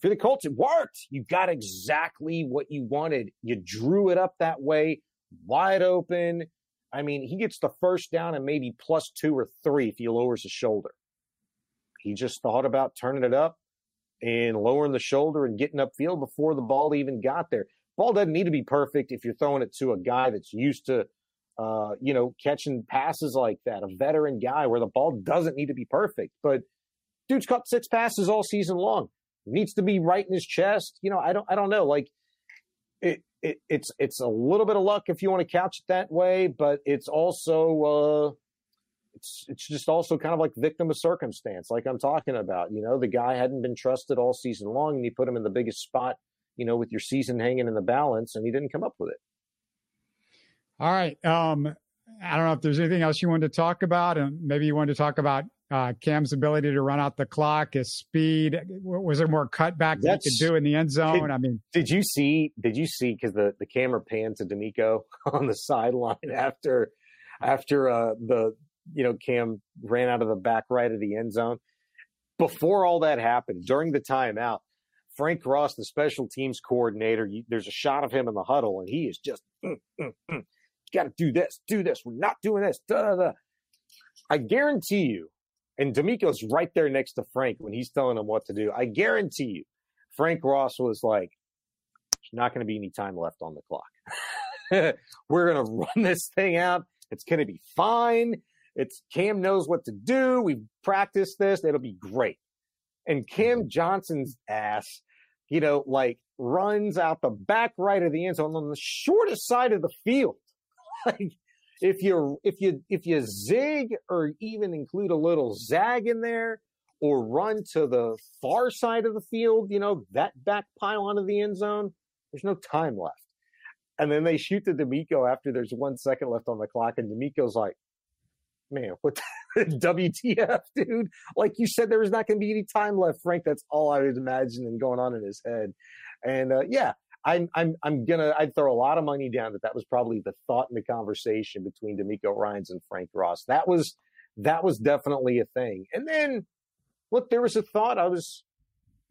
For the Colts, it worked. You got exactly what you wanted. You drew it up that way, wide open I mean, he gets the first down and maybe plus two or three if he lowers his shoulder. He just thought about turning it up and lowering the shoulder and getting upfield before the ball even got there. Ball doesn't need to be perfect if you're throwing it to a guy that's used to, uh, you know, catching passes like that, a veteran guy where the ball doesn't need to be perfect. But dude's caught six passes all season long. needs to be right in his chest. You know, I don't, I don't know. Like, it, it, it's it's a little bit of luck if you want to couch it that way, but it's also uh, it's it's just also kind of like victim of circumstance, like I'm talking about. You know, the guy hadn't been trusted all season long, and you put him in the biggest spot, you know, with your season hanging in the balance, and he didn't come up with it. All right. Um, I don't know if there's anything else you wanted to talk about, and maybe you wanted to talk about uh, Cam's ability to run out the clock, his speed. Was there more cutback that he could do in the end zone? Did, I mean, did you see? Did you see? Because the the camera panned to DeMeco on the sideline after after uh, the you know Cam ran out of the back right of the end zone. Before all that happened, during the timeout, Frank Ross, the special teams coordinator, you, there's a shot of him in the huddle, and he is just, mm, mm, mm. got to do this, do this. We're not doing this. Da, da, da. I guarantee you, and DeMeco's right there next to Frank when he's telling him what to do. I guarantee you, Frank Ross was like, "There's not going to be any time left on the clock. We're going to run this thing out. It's going to be fine. It's Cam knows what to do. We've practiced this. It'll be great." And Cam mm-hmm. Johnson's ass, you know, like runs out the back right of the end zone on the shortest side of the field. like if you if you if you zig or even include a little zag in there or run to the far side of the field, you know, that back pile of the end zone, there's no time left. And then they shoot to DeMeco after there's one second left on the clock, and DeMeco's like, man, what the, WTF, dude? Like you said, there was not going to be any time left, Frank. That's all I was imagining going on in his head. And uh, yeah, I'm I'm I'm gonna I'd throw a lot of money down that that was probably the thought in the conversation between DeMeco Ryans and Frank Ross. That was that was definitely a thing. And then look, there was a thought I was,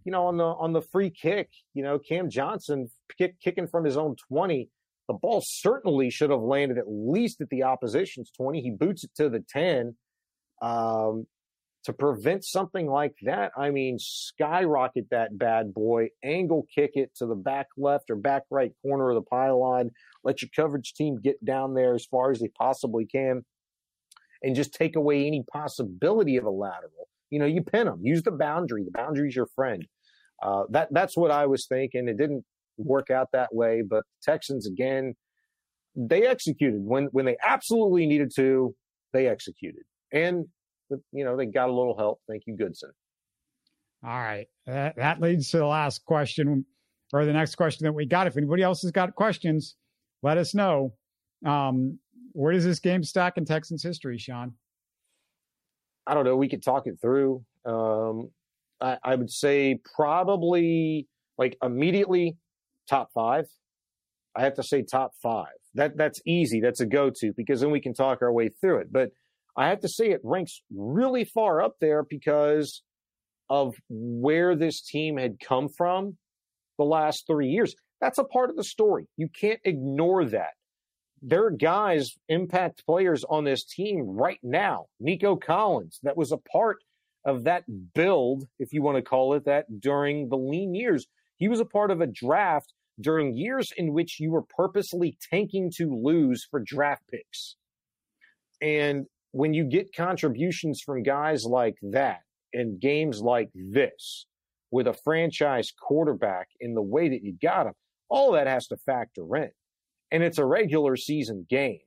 you know, on the on the free kick, you know, Cam Johnson kick, kicking from his own twenty. The ball certainly should have landed at least at the opposition's 20. He boots it to the 10. Um, to prevent something like that, I mean, skyrocket that bad boy, angle kick it to the back left or back right corner of the pylon, let your coverage team get down there as far as they possibly can, and just take away any possibility of a lateral. You know, you pin them, use the boundary. The boundary's your friend. Uh, that that's what I was thinking. It didn't work out that way, but Texans again, they executed when when they absolutely needed to. They executed, and you know, they got a little help. Thank you, Goodson. All right. That, that leads to the last question or the next question that we got. If anybody else has got questions, let us know. Um, where does this game stack in Texans history, Shaun? I don't know. We could talk it through. Um, I, I would say probably like immediately top five. I have to say top five. That that's easy. That's a go-to because then we can talk our way through it. But I have to say it ranks really far up there because of where this team had come from the last three years. That's a part of the story. You can't ignore that. There are guys, impact players on this team right now. Nico Collins, that was a part of that build, if you want to call it that, during the lean years. He was a part of a draft during years in which you were purposely tanking to lose for draft picks. And when you get contributions from guys like that in games like this with a franchise quarterback in the way that you got him, all that has to factor in. And it's a regular season game,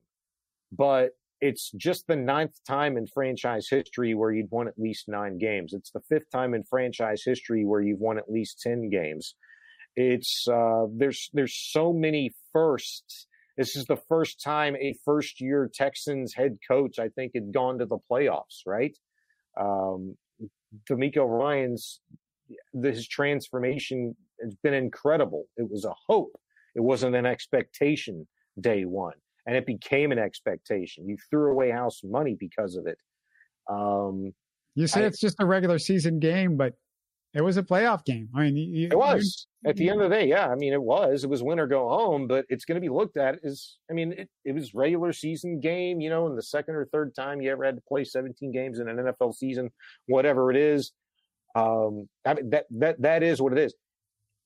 but it's just the ninth time in franchise history where you'd won at least nine games. It's the fifth time in franchise history where you've won at least 10 games. It's, uh, there's, there's so many firsts this is the first time a first year Texans head coach, I think, had gone to the playoffs, right? Um, DeMeco Ryans, his transformation has been incredible. It was a hope. It wasn't an expectation day one. And it became an expectation. You threw away house money because of it. Um, you say I, it's just a regular season game, but it was a playoff game. I mean, you, it was at the end of the day. Yeah, I mean, it was. It was win or go home, but it's going to be looked at as. I mean, it, it was regular season game. You know, in the second or third time you ever had to play 17 games in an NFL season, whatever it is. Um, I mean, that that that is what it is.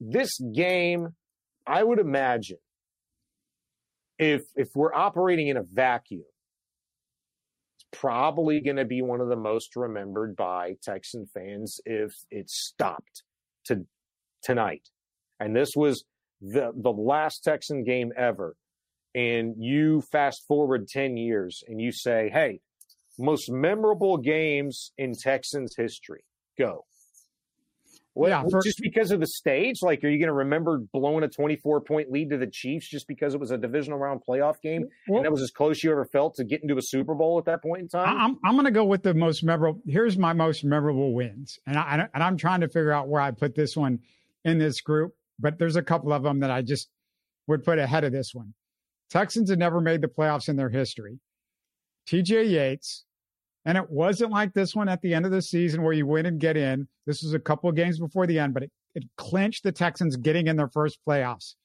This game, I would imagine, if if we're operating in a vacuum, probably going to be one of the most remembered by Texan fans if it stopped to tonight. And this was the the last Texan game ever. And you fast forward 10 years and you say, "Hey, most memorable games in Texans history. Go." What, yeah, for, just because of the stage? Like, are you going to remember blowing a 24 point lead to the Chiefs just because it was a divisional round playoff game well, and that was as close you ever felt to getting to a Super Bowl at that point in time? I'm, I'm going to go with the most memorable. Here's my most memorable wins. And, I, and I'm trying to figure out where I put this one in this group, but there's a couple of them that I just would put ahead of this one. Texans had never made the playoffs in their history. TJ Yates, and it wasn't like this one at the end of the season where you win and get in. This was a couple of games before the end, but it, it clinched the Texans getting in their first playoffs.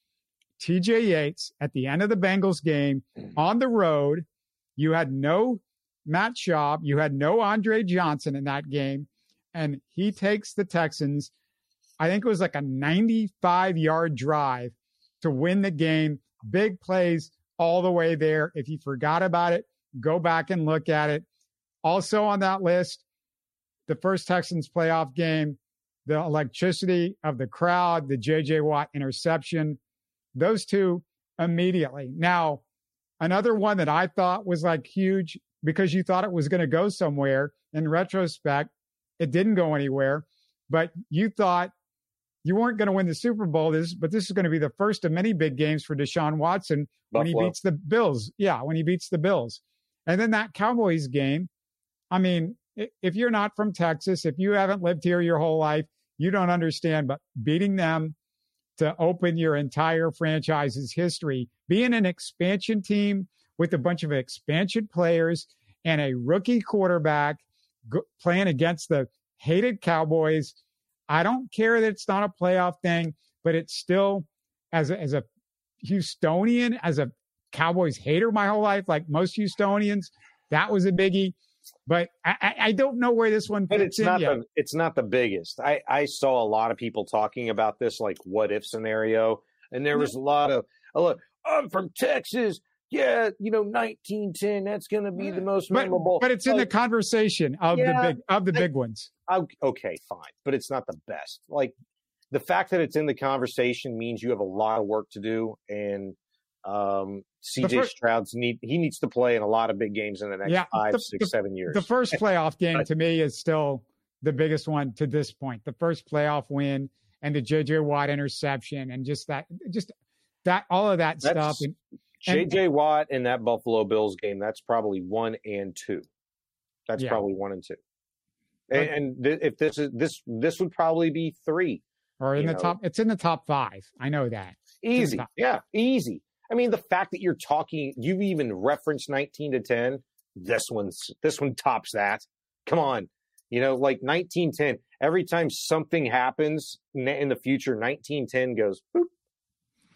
TJ Yates at the end of the Bengals game mm-hmm. on the road, you had no Matt Schaub, you had no Andre Johnson in that game, and he takes the Texans. I think it was like a 95 yard drive to win the game. Big plays all the way there. If you forgot about it, go back and look at it. Also on that list, the first Texans playoff game, the electricity of the crowd, the JJ Watt interception, those two immediately. Now, another one that I thought was like huge because you thought it was going to go somewhere. In retrospect, it didn't go anywhere, but you thought you weren't going to win the Super Bowl. This, but this is going to be the first of many big games for Deshaun Watson Buffalo. when he beats the Bills. Yeah, when he beats the Bills. And then that Cowboys game, I mean, if you're not from Texas, if you haven't lived here your whole life, you don't understand. But beating them to open your entire franchise's history, being an expansion team with a bunch of expansion players and a rookie quarterback playing against the hated Cowboys. I don't care that it's not a playoff thing, but it's still as a, as a Houstonian as a Cowboys hater my whole life, like most Houstonians. That was a biggie. But I, I don't know where this one but it's not the it's not the biggest. I I saw a lot of people talking about this like what if scenario, and there was a lot of look. I'm from Texas. Yeah, you know, 1910. That's going to be the most but, memorable. but it's in the conversation of Yeah, the big of the I- big ones. I- okay, fine, but it's not the best. Like the fact that it's in the conversation means you have a lot of work to do, and um, CJ first- Stroud's need he needs to play in a lot of big games in the next Yeah, five, the- six, the- seven years. The first playoff game to me is still the biggest one to this point. The first playoff win and the JJ Watt interception and just that just that all of that That's- stuff. And, and- JJ Watt in that Buffalo Bills game, that's probably one and two. That's Yeah. probably one and two. And, and th- if this is this this would probably be three. or in the know. top it's in the top five. I know that. Easy. Yeah, easy. I mean, the fact that you're talking, you've even referenced 19 to 10. This one's this one tops that. Come on, you know, like 1910. Every time something happens in the future, 1910 goes. boop.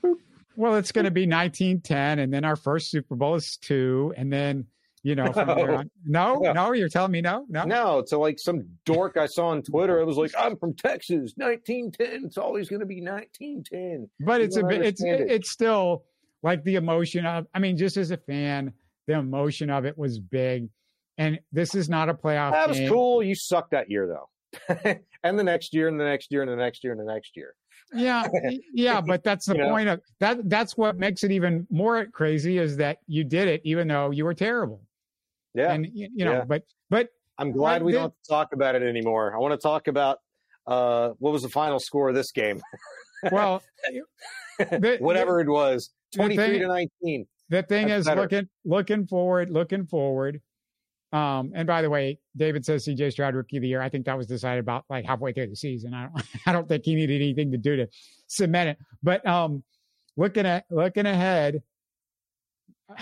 boop, Well, it's going to be 1910, and then our first Super Bowl is two, and then you know from there No. on. No, No. no, you're telling me no, no. No, to like some dork I saw on Twitter. It was like, I'm from Texas, 1910. It's always going to be 1910. But You it's a bit. It's it. it's still like the emotion of. I mean, just as a fan, the emotion of it was big, and this is not a playoff That was game. cool. You sucked that year though, and the next year, and the next year, and the next year, and the next year. Yeah, yeah, but that's the You know? point of that. That's what makes it even more crazy is that you did it even though you were terrible. Yeah, And you, you know, Yeah. but but I'm glad we the- don't have to talk about it anymore. I want to talk about uh, what was the final score of this game, well, the- whatever it was, the 23 thing- to 19. the thing That's is better. looking looking forward, looking forward. Um, and by the way, David says CJ Stroud rookie of the year. I think that was decided about like halfway through the season. I don't I don't think he needed anything to do to cement it. But um looking at looking ahead,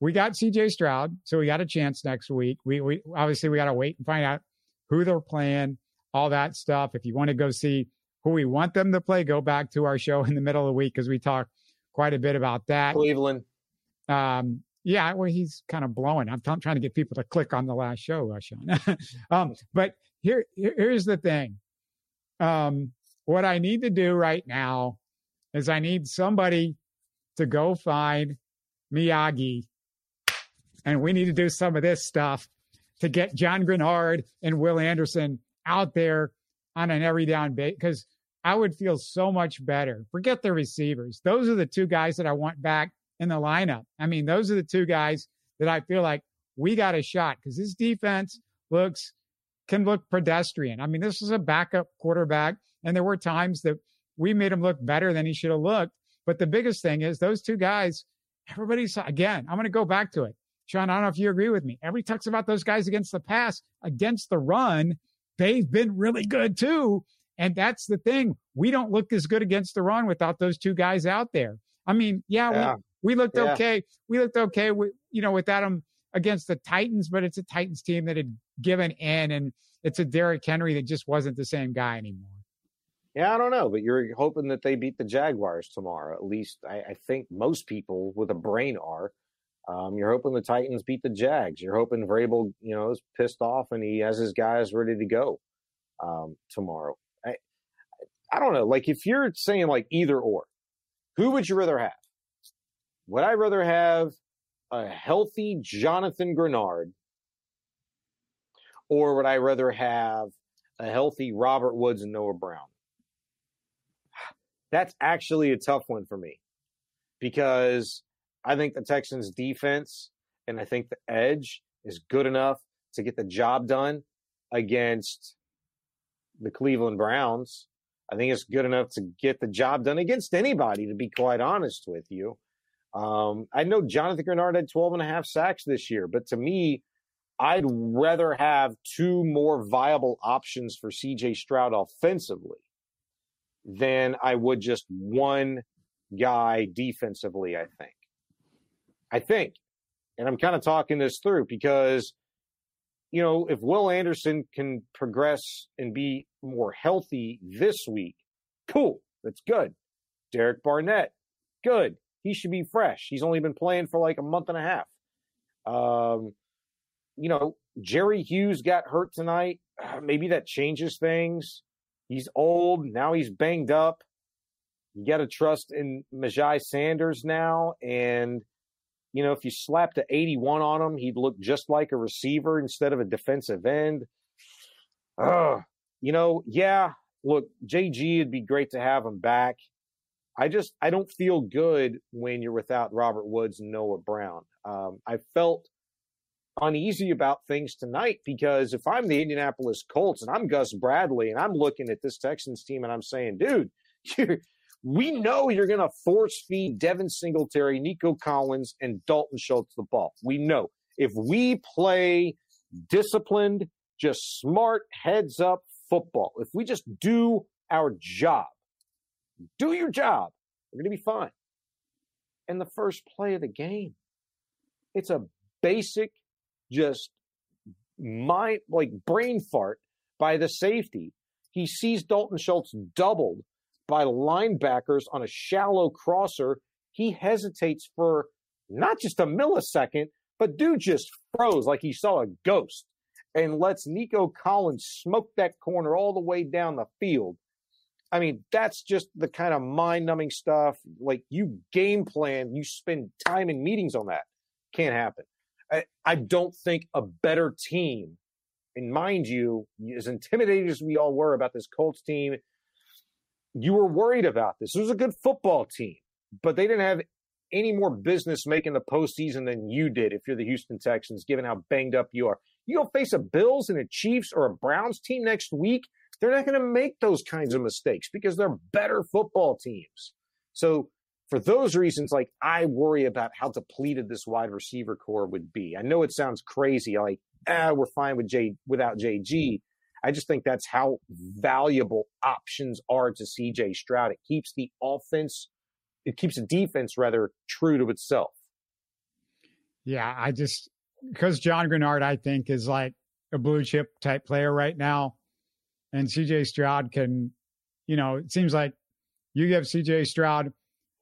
we got CJ Stroud, so we got a chance next week. We we obviously we got to wait and find out who they're playing, all that stuff. If you want to go see who we want them to play, go back to our show in the middle of the week because we talk quite a bit about that. Cleveland. Um, yeah, well, he's kind of blowing. I'm, t- trying to get people to click on the last show, uh, Shaun. um, but here, here- here's the thing. Um, what I need to do right now is I need somebody to go find Miyagi, and we need to do some of this stuff to get John Greenard and Will Anderson out there on an every down base because I would feel so much better. Forget the receivers; those are the two guys that I want back in the lineup. I mean, those are the two guys that I feel like we got a shot because this defense looks can look pedestrian. I mean, this is a backup quarterback, and there were times that we made him look better than he should have looked. But the biggest thing is those two guys. Everybody's again. I'm going to go back to it, Shaun. I don't know if you agree with me. Everybody talks about those guys against the pass, against the run. They've been really good too. And that's the thing. We don't look as good against the run without those two guys out there. I mean, yeah, Yeah. we, we looked Yeah. okay. We looked okay, with, you know, without them against the Titans, but it's a Titans team that had given in, and it's a Derrick Henry that just wasn't the same guy anymore. Yeah, I don't know, but you're hoping that they beat the Jaguars tomorrow. At least I, I think most people with a brain are. Um, you're hoping the Titans beat the Jags. You're hoping Vrabel, you know, is pissed off and he has his guys ready to go um, tomorrow. I, don't know. Like if you're saying like either or, who would you rather have? Would I rather have a healthy Jonathan Greenard, or would I rather have a healthy Robert Woods and Noah Brown? That's actually a tough one for me because I think the Texans defense and I think the edge is good enough to get the job done against the Cleveland Browns. I think it's good enough to get the job done against anybody, to be quite honest with you. Um, I know Jonathan Greenard had 12 and a half sacks this year, but to me, I'd rather have two more viable options for CJ Stroud offensively than I would just one guy defensively, I think. I think. And I'm kind of talking this through because, you know, if Will Anderson can progress and be more healthy this week, cool. That's good. Derek Barnett Good. He should be fresh. He's only been playing for like a month and a half. Um, you know, Jerry Hughes got hurt tonight. Uh, maybe that changes things. He's old. Now he's banged up. You got to trust in Myjai Sanders now. And, you know, if you slapped an 81 on him, he'd look just like a receiver instead of a defensive end. Uh, you know, yeah, look, JG, it'd be great to have him back. I just, I don't feel good when you're without Robert Woods and Noah Brown. Um, I felt uneasy about things tonight because if I'm the Indianapolis Colts and I'm Gus Bradley and I'm looking at this Texans team and I'm saying, dude, we know you're going to force feed Devin Singletary, Nico Collins, and Dalton Schultz the ball. We know if we play disciplined, just smart, heads up football, if we just do our job, do your job, we're going to be fine. And the first play of the game, it's a basic, just mind, like brain fart by the safety. He sees Dalton Schultz doubled by linebackers on a shallow crosser. He hesitates for not just a millisecond, but dude just froze like he saw a ghost and lets Nico Collins smoke that corner all the way down the field. I mean, that's just the kind of mind numbing stuff. Like you game plan, you spend time in meetings on that. Can't happen. I, I don't think a better team, and mind you, as intimidated as we all were about this Colts team, you were worried about this. It was a good football team, but they didn't have any more business making the postseason than you did if you're the Houston Texans, given how banged up you are. You go face a Bills and a Chiefs or a Browns team next week, they're not going to make those kinds of mistakes because they're better football teams. So for those reasons, like I worry about how depleted this wide receiver corps would be. I know it sounds crazy, like ah, we're fine with J without JG. I just think that's how valuable options are to CJ Stroud. It keeps the offense, it keeps the defense rather true to itself. Yeah, I just because John Greenard, I think, is like a blue chip type player right now, and CJ Stroud can, you know, it seems like you give CJ Stroud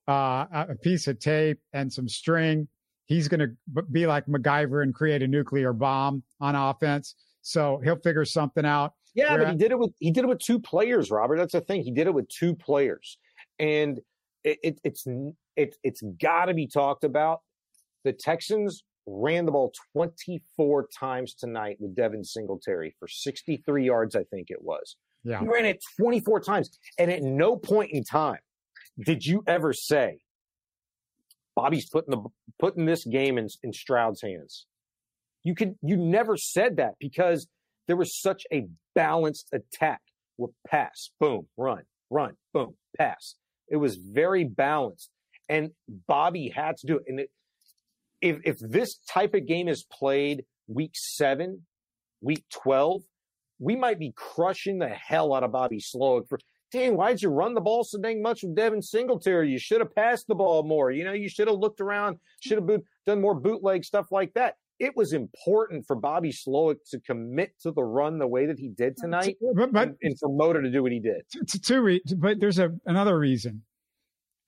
uh, a piece of tape and some string, he's going to be like MacGyver and create a nuclear bomb on offense. So he'll figure something out. Yeah, but he did it with he did it with two players, Robert. That's the thing. He did it with two players, and it, it, it's it, it's got to be talked about. The Texans ran the ball 24 times tonight with Devin Singletary for 63 yards, I think it was. Yeah. He ran it 24 times, and at no point in time did you ever say Bobby's putting the putting this game in, in Stroud's hands? You could you never said that because there was such a balanced attack with pass, boom, run, run, boom, pass. It was very balanced, and Bobby had to do it. And it, if if this type of game is played week seven, week twelve, we might be crushing the hell out of Bobby Slowik for dang, why'd you run the ball so dang much with Devin Singletary? You should have passed the ball more. You know, you should have looked around, should have done more bootleg stuff like that. It was important for Bobby Slowik to commit to the run the way that he did tonight, but, but and, and for Motor to do what he did. Two, re- but there's a another reason,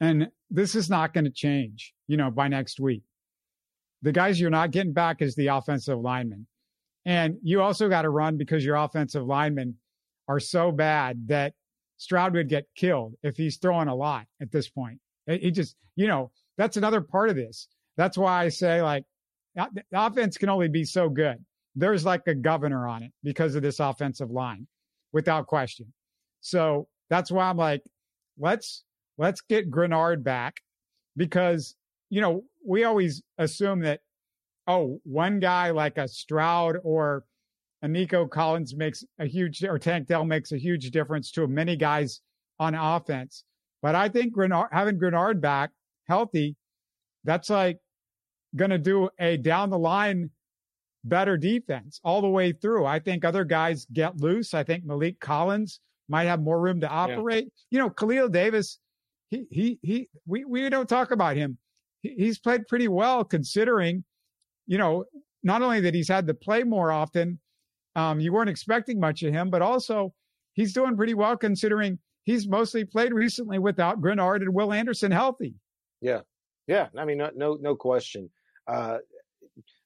and this is not going to change. You know, by next week, the guys you're not getting back is the offensive lineman, and you also got to run because your offensive linemen are so bad that Stroud would get killed if he's throwing a lot at this point. He just, you know, that's another part of this. That's why I say like the offense can only be so good. There's like a governor on it because of this offensive line, without question. So that's why I'm like, let's let's get Greenard back because you know we always assume that oh one guy like a Stroud or and Nico Collins makes a huge, or Tank Dell makes a huge difference to many guys on offense. But I think Greenard, having Greenard back healthy, that's like going to do a down the line better defense all the way through. I think other guys get loose. I think Maliek Collins might have more room to operate. Yeah. You know, Khalil Davis, he, he, he, we, we don't talk about him. He's played pretty well considering, you know, not only that he's had to play more often, um, you weren't expecting much of him, but also he's doing pretty well considering he's mostly played recently without Greenard and Will Anderson healthy. Yeah, yeah. I mean, no, no, no question. Uh,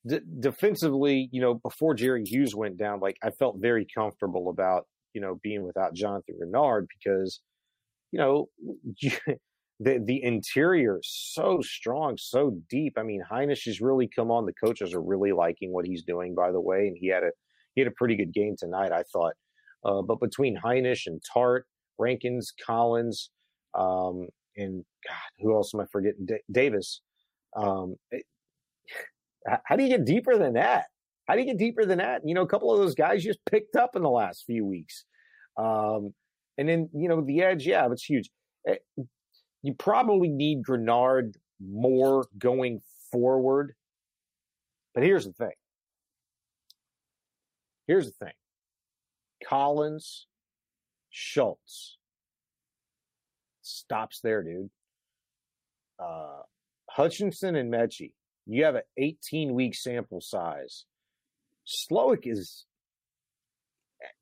d- defensively, you know, before Jerry Hughes went down, like I felt very comfortable about you know being without Jonathan Greenard because you know the the interior is so strong, so deep. I mean, Hinish has really come on. The coaches are really liking what he's doing, by the way, and he had a he had a pretty good game tonight, I thought. Uh, but between Hinish and Tart, Rankins, Collins, um, and God, who else am I forgetting? D- Davis. Um, it, how do you get deeper than that? How do you get deeper than that? You know, a couple of those guys just picked up in the last few weeks. Um, and then, you know, the edge, yeah, it's huge. Eh, you probably need Greenard more going forward. But here's the thing. Here's the thing. Collins, Schultz stops there, dude. Uh, Hutchinson and Metchie, you have an 18 week sample size. Slowik is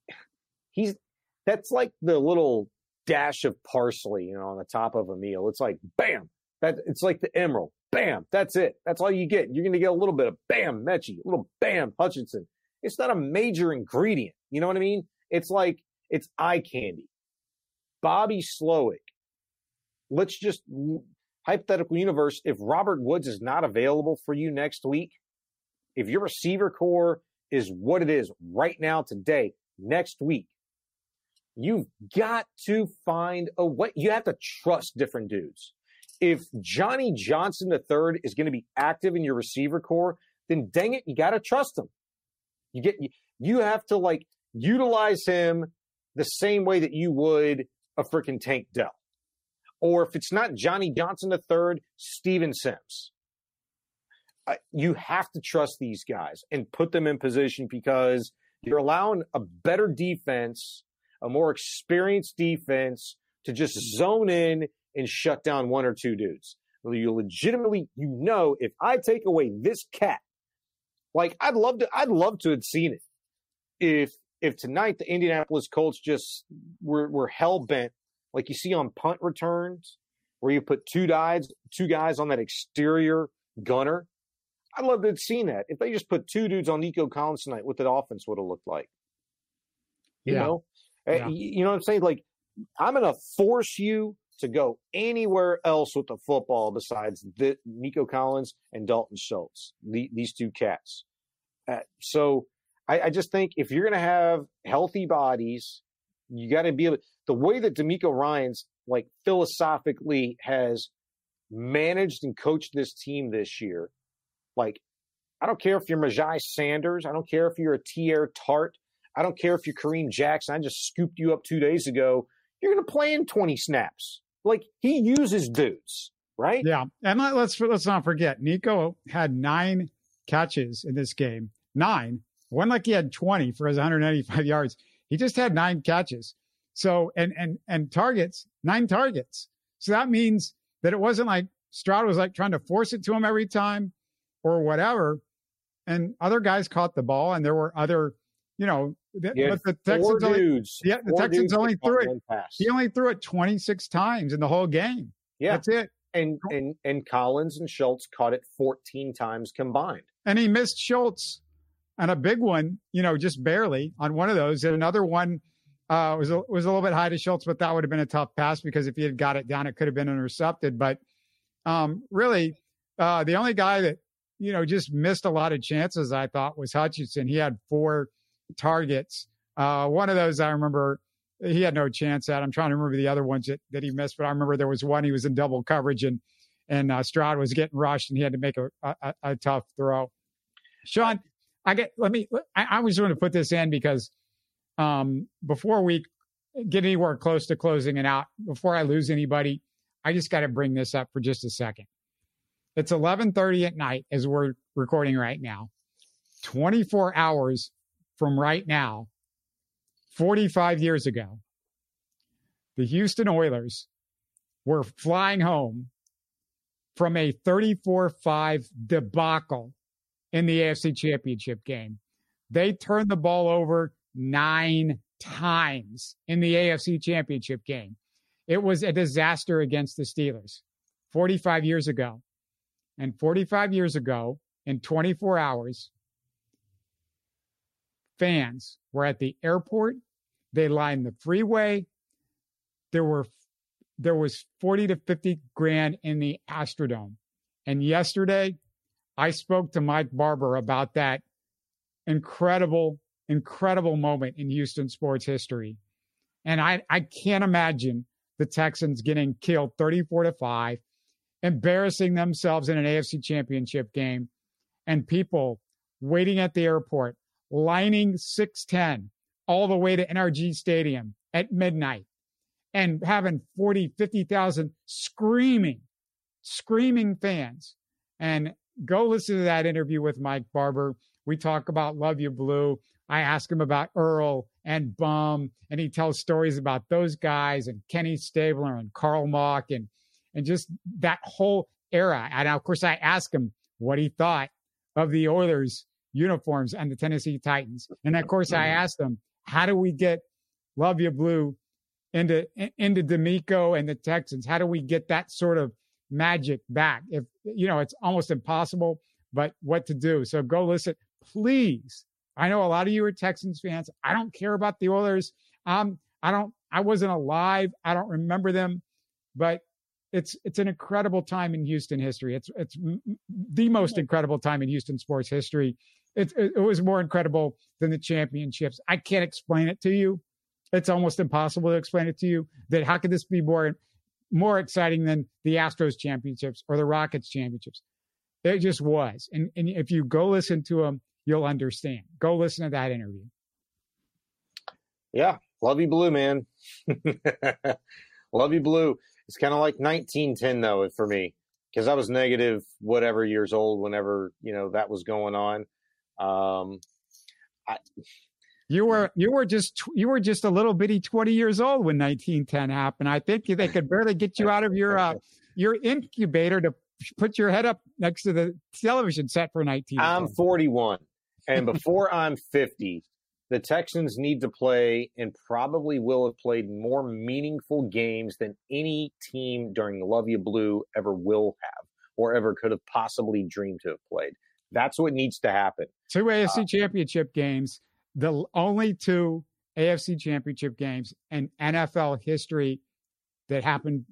he's that's like the little dash of parsley, you know, on the top of a meal. It's like bam, that it's like the emerald. Bam, that's it. That's all you get. You're gonna get a little bit of bam, Metchie, a little bam, Hutchinson. It's not a major ingredient. You know what I mean? It's like it's eye candy. Bobby Slowik. Let's just hypothetical universe. If Robert Woods is not available for you next week, if your receiver corps is what it is right now today, next week, you've got to find a way. You have to trust different dudes. If Johnny Johnson III is going to be active in your receiver corps, then dang it, you got to trust him. You get you have to like utilize him the same way that you would a freaking Tank Dell. Or if it's not Johnny Johnson III, Steven Sims. You have to trust these guys and put them in position because you're allowing a better defense, a more experienced defense to just zone in and shut down one or two dudes. You legitimately, you know, if I take away this cat, like I'd love to, I'd love to have seen it. If if tonight the Indianapolis Colts just were were hell bent, like you see on punt returns, where you put two guys, two guys on that exterior gunner, I'd love to have seen that. If they just put two dudes on Nico Collins tonight, what that offense would have looked like. You yeah. know, eh, yeah. you know what I'm saying? Like, I'm going to force you to go anywhere else with the football besides the, Nico Collins and Dalton Schultz, the, these two cats. Uh, so I, I, just think if you're going to have healthy bodies, you got to be able. The way that DeMeco Ryans like philosophically has managed and coached this team this year like, I don't care if you're Myjai Sanders. I don't care if you're a Teair Tart. I don't care if you're Kareem Jackson. I just scooped you up two days ago. You're going to play in 20 snaps. Like he uses dudes, right? Yeah, and let's let's not forget, Nico had nine catches in this game. Nine. One like he had 20 for his 195 yards. He just had nine catches. So and and and targets, nine targets. So that means that it wasn't like Stroud was like trying to force it to him every time or whatever. And other guys caught the ball, and there were other, you know, but the Texans only, dudes, yeah, the Texans only threw it. He only threw it 26 times in the whole game. Yeah, that's it. And and and Collins and Schultz caught it 14 times combined. And he missed Schultz on a big one, you know, just barely on one of those. And another one uh, was a, was a little bit high to Schultz, but that would have been a tough pass because if he had got it down, it could have been intercepted. But um, really, uh, the only guy that you know, just missed a lot of chances, I thought, was Hutchinson. He had four targets. Uh, one of those I remember he had no chance at. I'm trying to remember the other ones that, that he missed, but I remember there was one he was in double coverage and and uh, Stroud was getting rushed and he had to make a, a, a tough throw. Shaun, I get let me. I, I was going to put this in because um, before we get anywhere close to closing it out, before I lose anybody, I just got to bring this up for just a second. It's 11:30 at night as we're recording right now. 24 hours from right now, 45 years ago, the Houston Oilers were flying home from a 34-5 debacle in the AFC Championship game. They turned the ball over 9 times in the AFC Championship game. It was a disaster against the Steelers 45 years ago. And 45 years ago, in 24 hours, fans were at the airport. They lined the freeway. There were there was 40 to 50 grand in the Astrodome. And yesterday, I spoke to Mike Barber about that incredible, incredible moment in Houston sports history. And I, I can't imagine the Texans getting killed 34 to 5, embarrassing themselves in an AFC championship game, and people waiting at the airport, lining 610 all the way to NRG Stadium at midnight and having 40, 50,000 screaming, screaming fans. And go listen to that interview with Mike Barber. We talk about Love You Blue. I ask him about Earl and Bum, and he tells stories about those guys and Kenny Stabler and Carl Mauck and and just that whole era. And of course, I asked him what he thought of the Oilers uniforms and the Tennessee Titans. And of course, I mm-hmm. asked him, how do we get Love You Blue into into DeMeco and the Texans? How do we get that sort of magic back? If you know, it's almost impossible, but what to do? So go listen, please. I know a lot of you are Texans fans. I don't care about the Oilers. Um, I don't. I wasn't alive. I don't remember them, but it's it's an incredible time in Houston history. It's it's the most incredible time in Houston sports history. It, it, it was more incredible than the championships. I can't explain it to you. It's almost impossible to explain it to you. That how could this be more more exciting than the Astros championships or the Rockets championships? It just was. And and if you go listen to them, you'll understand. Go listen to that interview. Yeah, love you, blue man. love you, blue. It's kind of like 1910 though for me because I was negative whatever years old whenever you know that was going on. Um, I, you were you were just you were just a little bitty 20 years old when 1910 happened. I think they could barely get you out of your uh, your incubator to put your head up next to the television set for 19. I'm 41, and before I'm 50, the Texans need to play and probably will have played more meaningful games than any team during the Love You Blue ever will have or ever could have possibly dreamed to have played. That's what needs to happen. Two AFC uh, championship games, the only two AFC championship games in NFL history that happened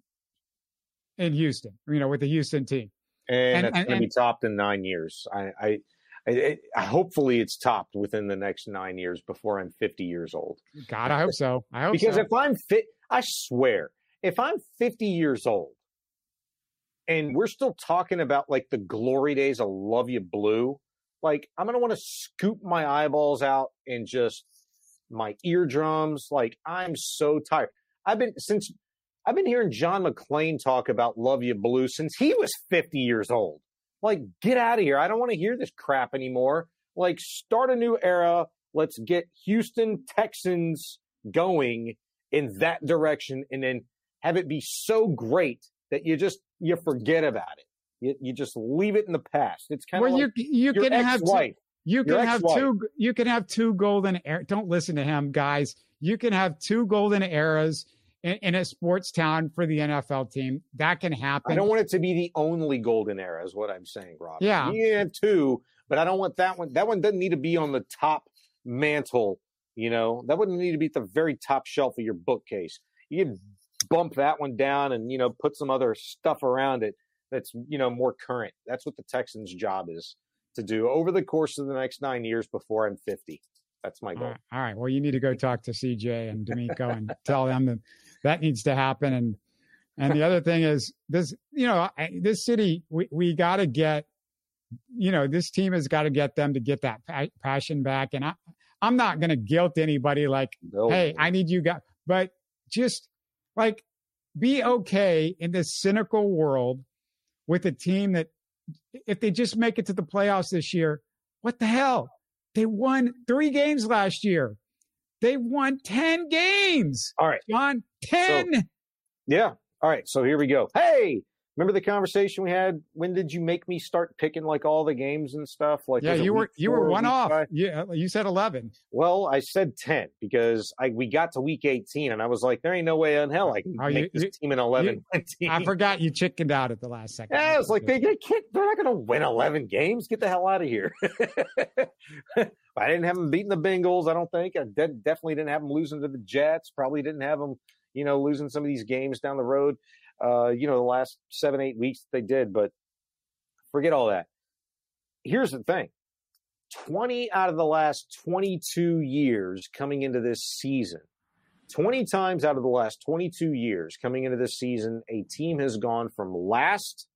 in Houston, you know, with the Houston team. And, and it's going to be topped in nine years. I, I it, hopefully it's topped within the next nine years before I'm 50 years old. God, I hope so. I hope because so. if I'm fit, I swear, if I'm 50 years old and we're still talking about like the glory days of Love You Blue, like I'm gonna want to scoop my eyeballs out and just my eardrums. Like I'm so tired. I've been since I've been hearing John McClain talk about Love You Blue since he was 50 years old. Like, get out of here. I don't want to hear this crap anymore. Like, start a new era. Let's get Houston Texans going in that direction and then have it be so great that you just you forget about it. You, you just leave it in the past. It's kind of well, like you you can have two, you can have two you can have two golden eras. Don't listen to him, guys. You can have two golden eras in, in, a sports town for the NFL team. That can happen. I don't want it to be the only golden era, is what I'm saying, Rob. Yeah, Yeah, two, but I don't want that one. That one doesn't need to be on the top mantle. You know, that wouldn't need to be at the very top shelf of your bookcase. You can bump that one down and you know put some other stuff around it that's you know more current. That's what the Texans' job is to do over the course of the next nine years before I'm 50. That's my goal. All right. Well, you need to go talk to CJ and DeMeco and tell them that that needs to happen. And and the other thing is this, you know, this city, we, we got to get, you know, this team has got to get them to get that passion back. And I, I'm not going to guilt anybody like, no. hey, I need you guys, but just like be okay in this cynical world with a team that if they just make it to the playoffs this year, what the hell? They won three games last year. They won 10 games. All right. John, 10. So, yeah. All right. So here we go. Hey, Remember the conversation we had? When did you make me start picking like all the games and stuff? Like, yeah, you were you were one off. Five? Yeah, uh, you said eleven. Well, I said ten because I we got to week eighteen and I was like, there ain't no way in hell I can oh, make you, this you, team in eleven. You, I forgot you chickened out at the last second. Yeah, it's like they, they can't, they're not going to win eleven games. Get the hell out of here. I didn't have them beating the Bengals. I don't think. I de- definitely didn't have them losing to the Jets. Probably didn't have them, you know, losing some of these games down the road uh, you know, the last seven, eight weeks they did, but forget all that. Here's the thing 20 out of the last 22 years coming into this season, 20 times out of the last 22 years coming into this season, a team has gone from last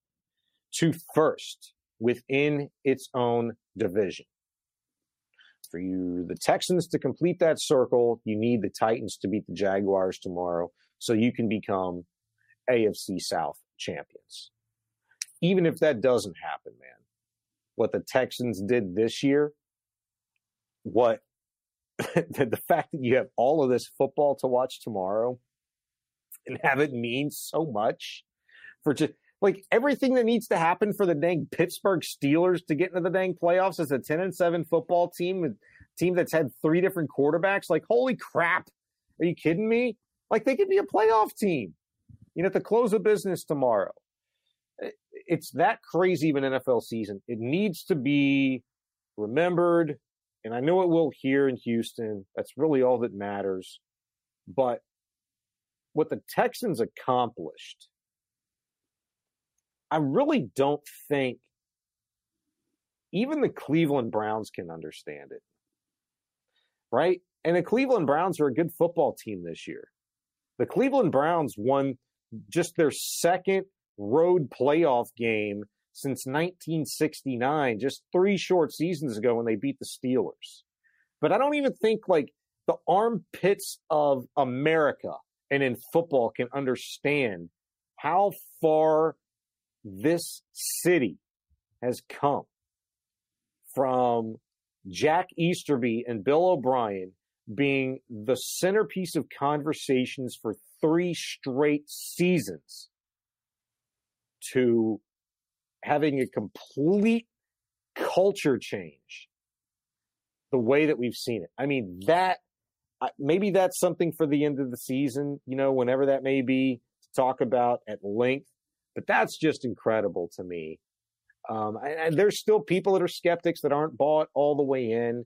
to first within its own division. For you, the Texans to complete that circle, you need the Titans to beat the Jaguars tomorrow so you can become AFC South champions. Even if that doesn't happen, man, what the Texans did this year, what the fact that you have all of this football to watch tomorrow and have it mean so much for just like everything that needs to happen for the dang Pittsburgh Steelers to get into the dang playoffs as a 10 and 7 football team, a team that's had three different quarterbacks. Like, holy crap. Are you kidding me? Like, they could be a playoff team you know, at the close of business tomorrow, it's that crazy of an NFL season. It needs to be remembered, and I know it will here in Houston. That's really all that matters. But what the Texans accomplished, I really don't think even the Cleveland Browns can understand it. Right? And the Cleveland Browns are a good football team this year. The Cleveland Browns won just their second road playoff game since 1969, just three short seasons ago when they beat the Steelers. But I don't even think like the armpits of America and in football can understand how far this city has come from Jack Easterby and Bill O'Brien being the centerpiece of conversations for three straight seasons to having a complete culture change the way that we've seen it. I mean, that maybe that's something for the end of the season, you know, whenever that may be to talk about at length, but that's just incredible to me. Um, and, and, there's still people that are skeptics that aren't bought all the way in.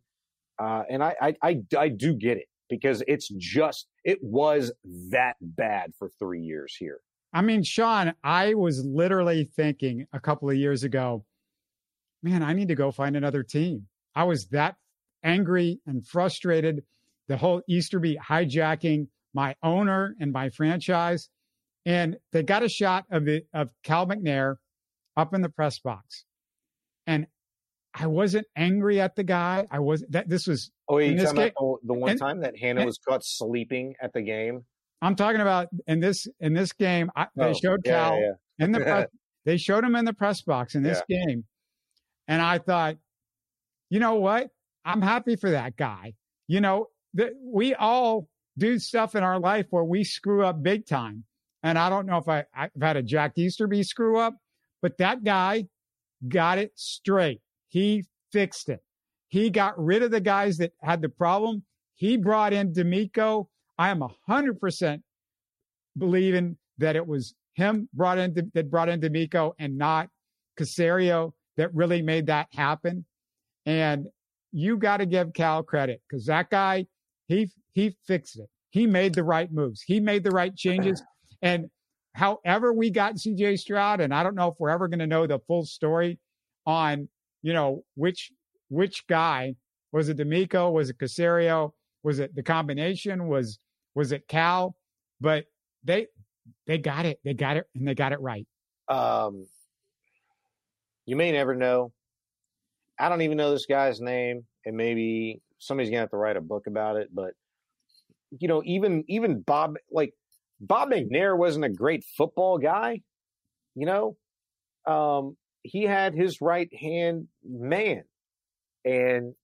Uh, and I, I, I, I do get it because it's just, it was that bad for three years here. I mean, Sean, I was literally thinking a couple of years ago, man, I need to go find another team. I was that angry and frustrated. The whole Easterby hijacking my owner and my franchise. And they got a shot of the of Cal McNair up in the press box. And I wasn't angry at the guy. I was that this was. Oh, you talking game, about the, the one and, time that Hannah and, was caught sleeping at the game? I'm talking about in this in this game. I, oh, they showed yeah, Cal yeah. in the press, they showed him in the press box in this yeah. game, and I thought, you know what? I'm happy for that guy. You know, that we all do stuff in our life where we screw up big time, and I don't know if I, I've had a Jack Easterby screw up, but that guy got it straight. He fixed it. He got rid of the guys that had the problem. He brought in DeMeco. I am 100% believing that it was him brought in that brought in DeMeco and not Caserio that really made that happen. And you got to give Cal credit because that guy, he he fixed it. He made the right moves. He made the right changes. And however we got CJ Stroud, and I don't know if we're ever going to know the full story on you know, which which guy was it? DeMeco? Was it Caserio? Was it the combination? Was was it Cal? But they they got it. They got it, and they got it right. Um, you may never know. I don't even know this guy's name, and maybe somebody's gonna have to write a book about it. But you know, even even Bob, like Bob McNair, wasn't a great football guy. You know, um, he had his right hand man. And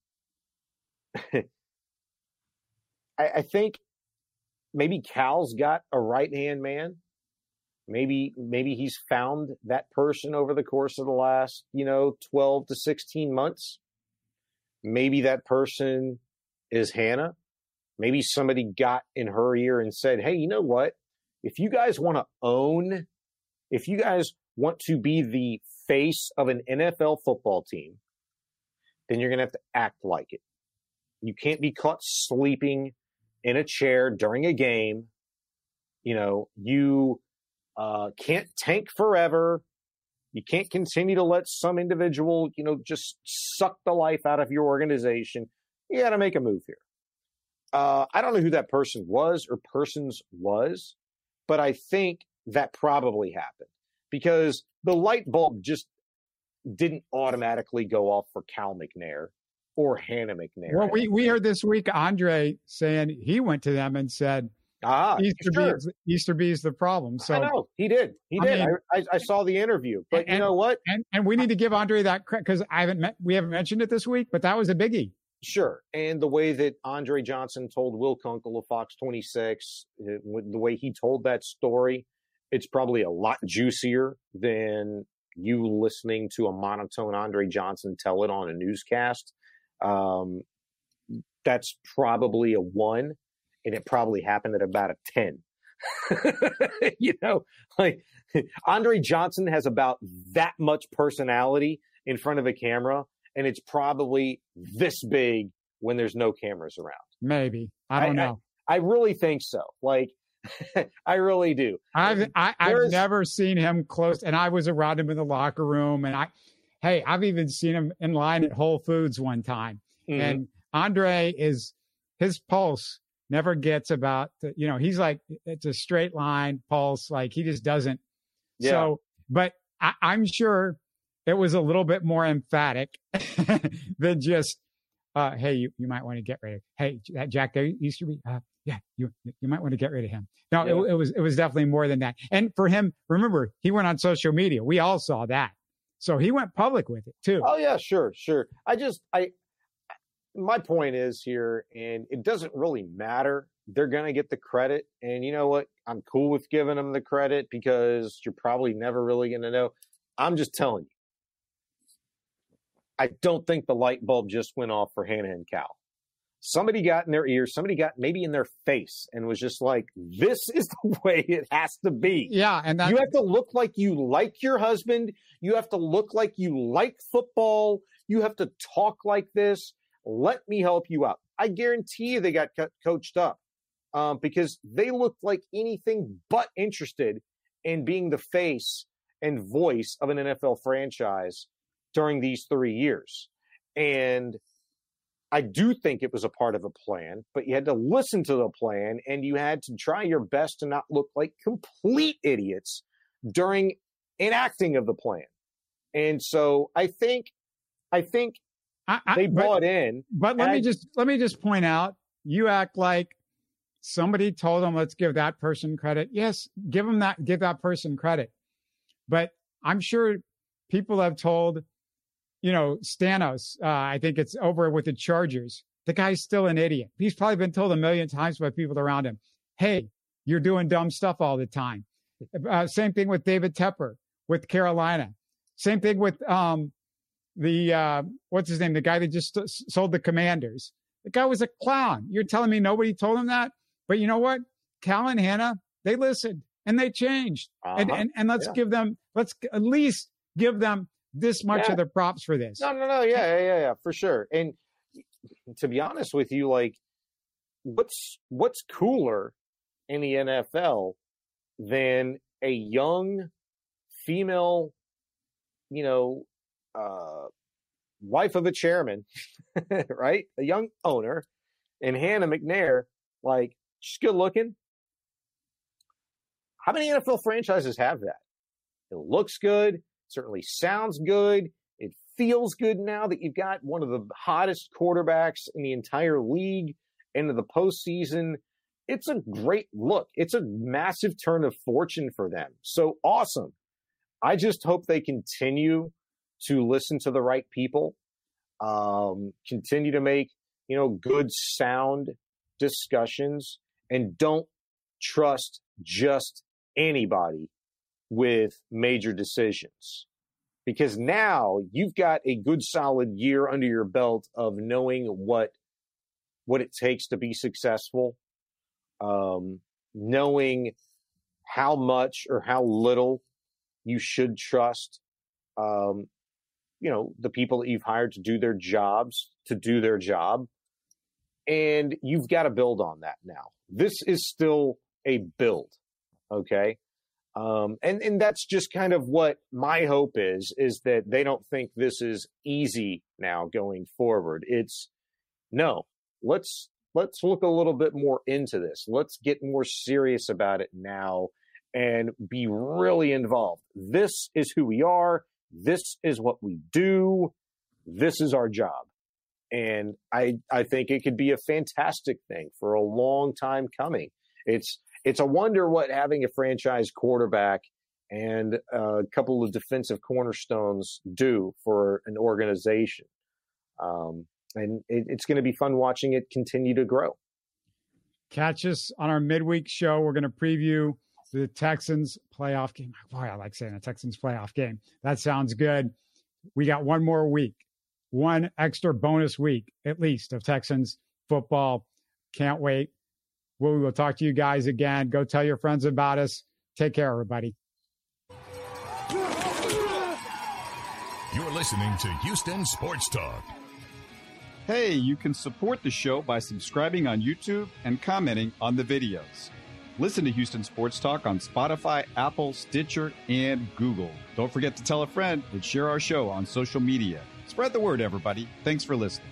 I, I think maybe Cal's got a right hand man, maybe maybe he's found that person over the course of the last you know 12 to 16 months. Maybe that person is hannah. Maybe somebody got in her ear and said hey you know what? If you guys want to own if you guys want to be the face of an nfl football team then you're going to have to act like it you can't be caught sleeping in a chair during a game you know you uh, can't tank forever. You can't continue to let some individual, you know, just suck the life out of your organization. You got to make a move here. Uh, I don't know who that person was or persons was, but I think that probably happened because the light bulb just didn't automatically go off for Cal McNair or Hannah McNair. Well, we, we heard this week Andre saying he went to them and said, Ah, Easter sure. is Easter the problem. So I know he did. He I did. mean- I, I, I saw the interview, but And- you know what? and and we need to give Andre that credit because I haven't met, we haven't mentioned it this week, but that was a biggie. Sure. And the way that Andre Johnson told Will Kunkel of Fox 26, uh, the way he told that story, it's probably a lot juicier than you listening to a monotone Andre Johnson tell it on a newscast. Um, that's probably a one, and it probably happened at about a 10. you know, like Andre Johnson has about that much personality in front of a camera and it's probably this big when there's no cameras around. Maybe I don't I- know. I really think so. Like, I really do. I've I, I've never seen him close, and I was around him in the locker room, and I, hey, I've even seen him in line at Whole Foods one time, Mhm. and Andre is his pulse never gets about the, you know he's like it's a straight line pulse like he just doesn't Yeah. so but I, i'm sure it was a little bit more emphatic than just uh hey you, you might want to get rid of hey that jack there used to be uh yeah you you might want to get rid of him no Yeah. it, it was it was definitely more than that and for him remember he went on social media we all saw that so he went public with it too Oh yeah, sure, sure. I just I my point is here, and it doesn't really matter. They're gonna get the credit, and you know what? I'm cool with giving them the credit because you're probably never really gonna know. I'm just telling you. I don't think the light bulb just went off for Hannah and Cal. Somebody got in their ears, somebody got maybe in their face and was just like, this is the way it has to be. yeah and that You have to look like you like your husband. You have to look like you like football. You have to talk like this. Let me help you out. I guarantee you they got co- coached up um, because they looked like anything but interested in being the face and voice of an NFL franchise during these three years. And I do think it was a part of a plan, but you had to listen to the plan and you had to try your best to not look like complete idiots during enacting of the plan. And so I think, I think I, I, they but- bought in. But let me I- just let me just point out, you act like somebody told them let's give that person credit. Yes, give them that give that person credit. But I'm sure people have told, you know, Spanos, uh, I think it's over with the Chargers. The guy's still an idiot. He's probably been told a million times by people around him, "Hey, you're doing dumb stuff all the time." Uh, same thing with David Tepper with Carolina. Same thing with um, the uh, what's his name? The guy that just sold the Commanders. The guy was a clown. You're telling me nobody told him that? But you know what? Cal and Hannah, they listened and they changed. And, Uh-huh. and and let's Yeah. give them let's at least give them this much Yeah. of the props for this. No, no, no. Yeah, yeah, yeah, yeah, for sure. And to be honest with you, like, what's what's cooler in the NFL than a young female, you know, uh, wife of a chairman, right? A young owner, and Hannah McNair, like, she's good looking. How many NFL franchises have that? It looks good, certainly sounds good. It feels good now that you've got one of the hottest quarterbacks in the entire league into the postseason. It's a great look. It's a massive turn of fortune for them. So awesome. I just hope they continue to listen to the right people, um, continue to make, you know, good, sound discussions and don't trust just anybody with major decisions. Because now you've got a good solid year under your belt of knowing what what it takes to be successful um, knowing how much or how little you should trust um, you know the people that you've hired to do their jobs to do their job. And you've got to build on that now. This is still a build okay um, and and that's just kind of what my hope is is that they don't think this is easy now going forward. It's no let's let's look a little bit more into this. Let's get more serious about it now and be really involved. This is who we are. This is what we do. This is our job. And i i think it could be a fantastic thing for a long time coming. It's it's a wonder what having a franchise quarterback and a couple of defensive cornerstones do for an organization um, and it, it's going to be fun watching it continue to grow catch us on our midweek show we're going to preview the Texans playoff game. Boy, I like saying the Texans playoff game. That sounds good. We got one more week, one extra bonus week at least of Texans football. Can't wait. We will talk to you guys again. Go tell your friends about us. Take care, everybody. You're listening to Houston Sports Talk. Hey, you can support the show by subscribing on YouTube and commenting on the videos. Listen to Houston Sports Talk on Spotify, Apple, Stitcher, and Google. Don't forget to tell a friend and share our show on social media. Spread the word, everybody. Thanks for listening.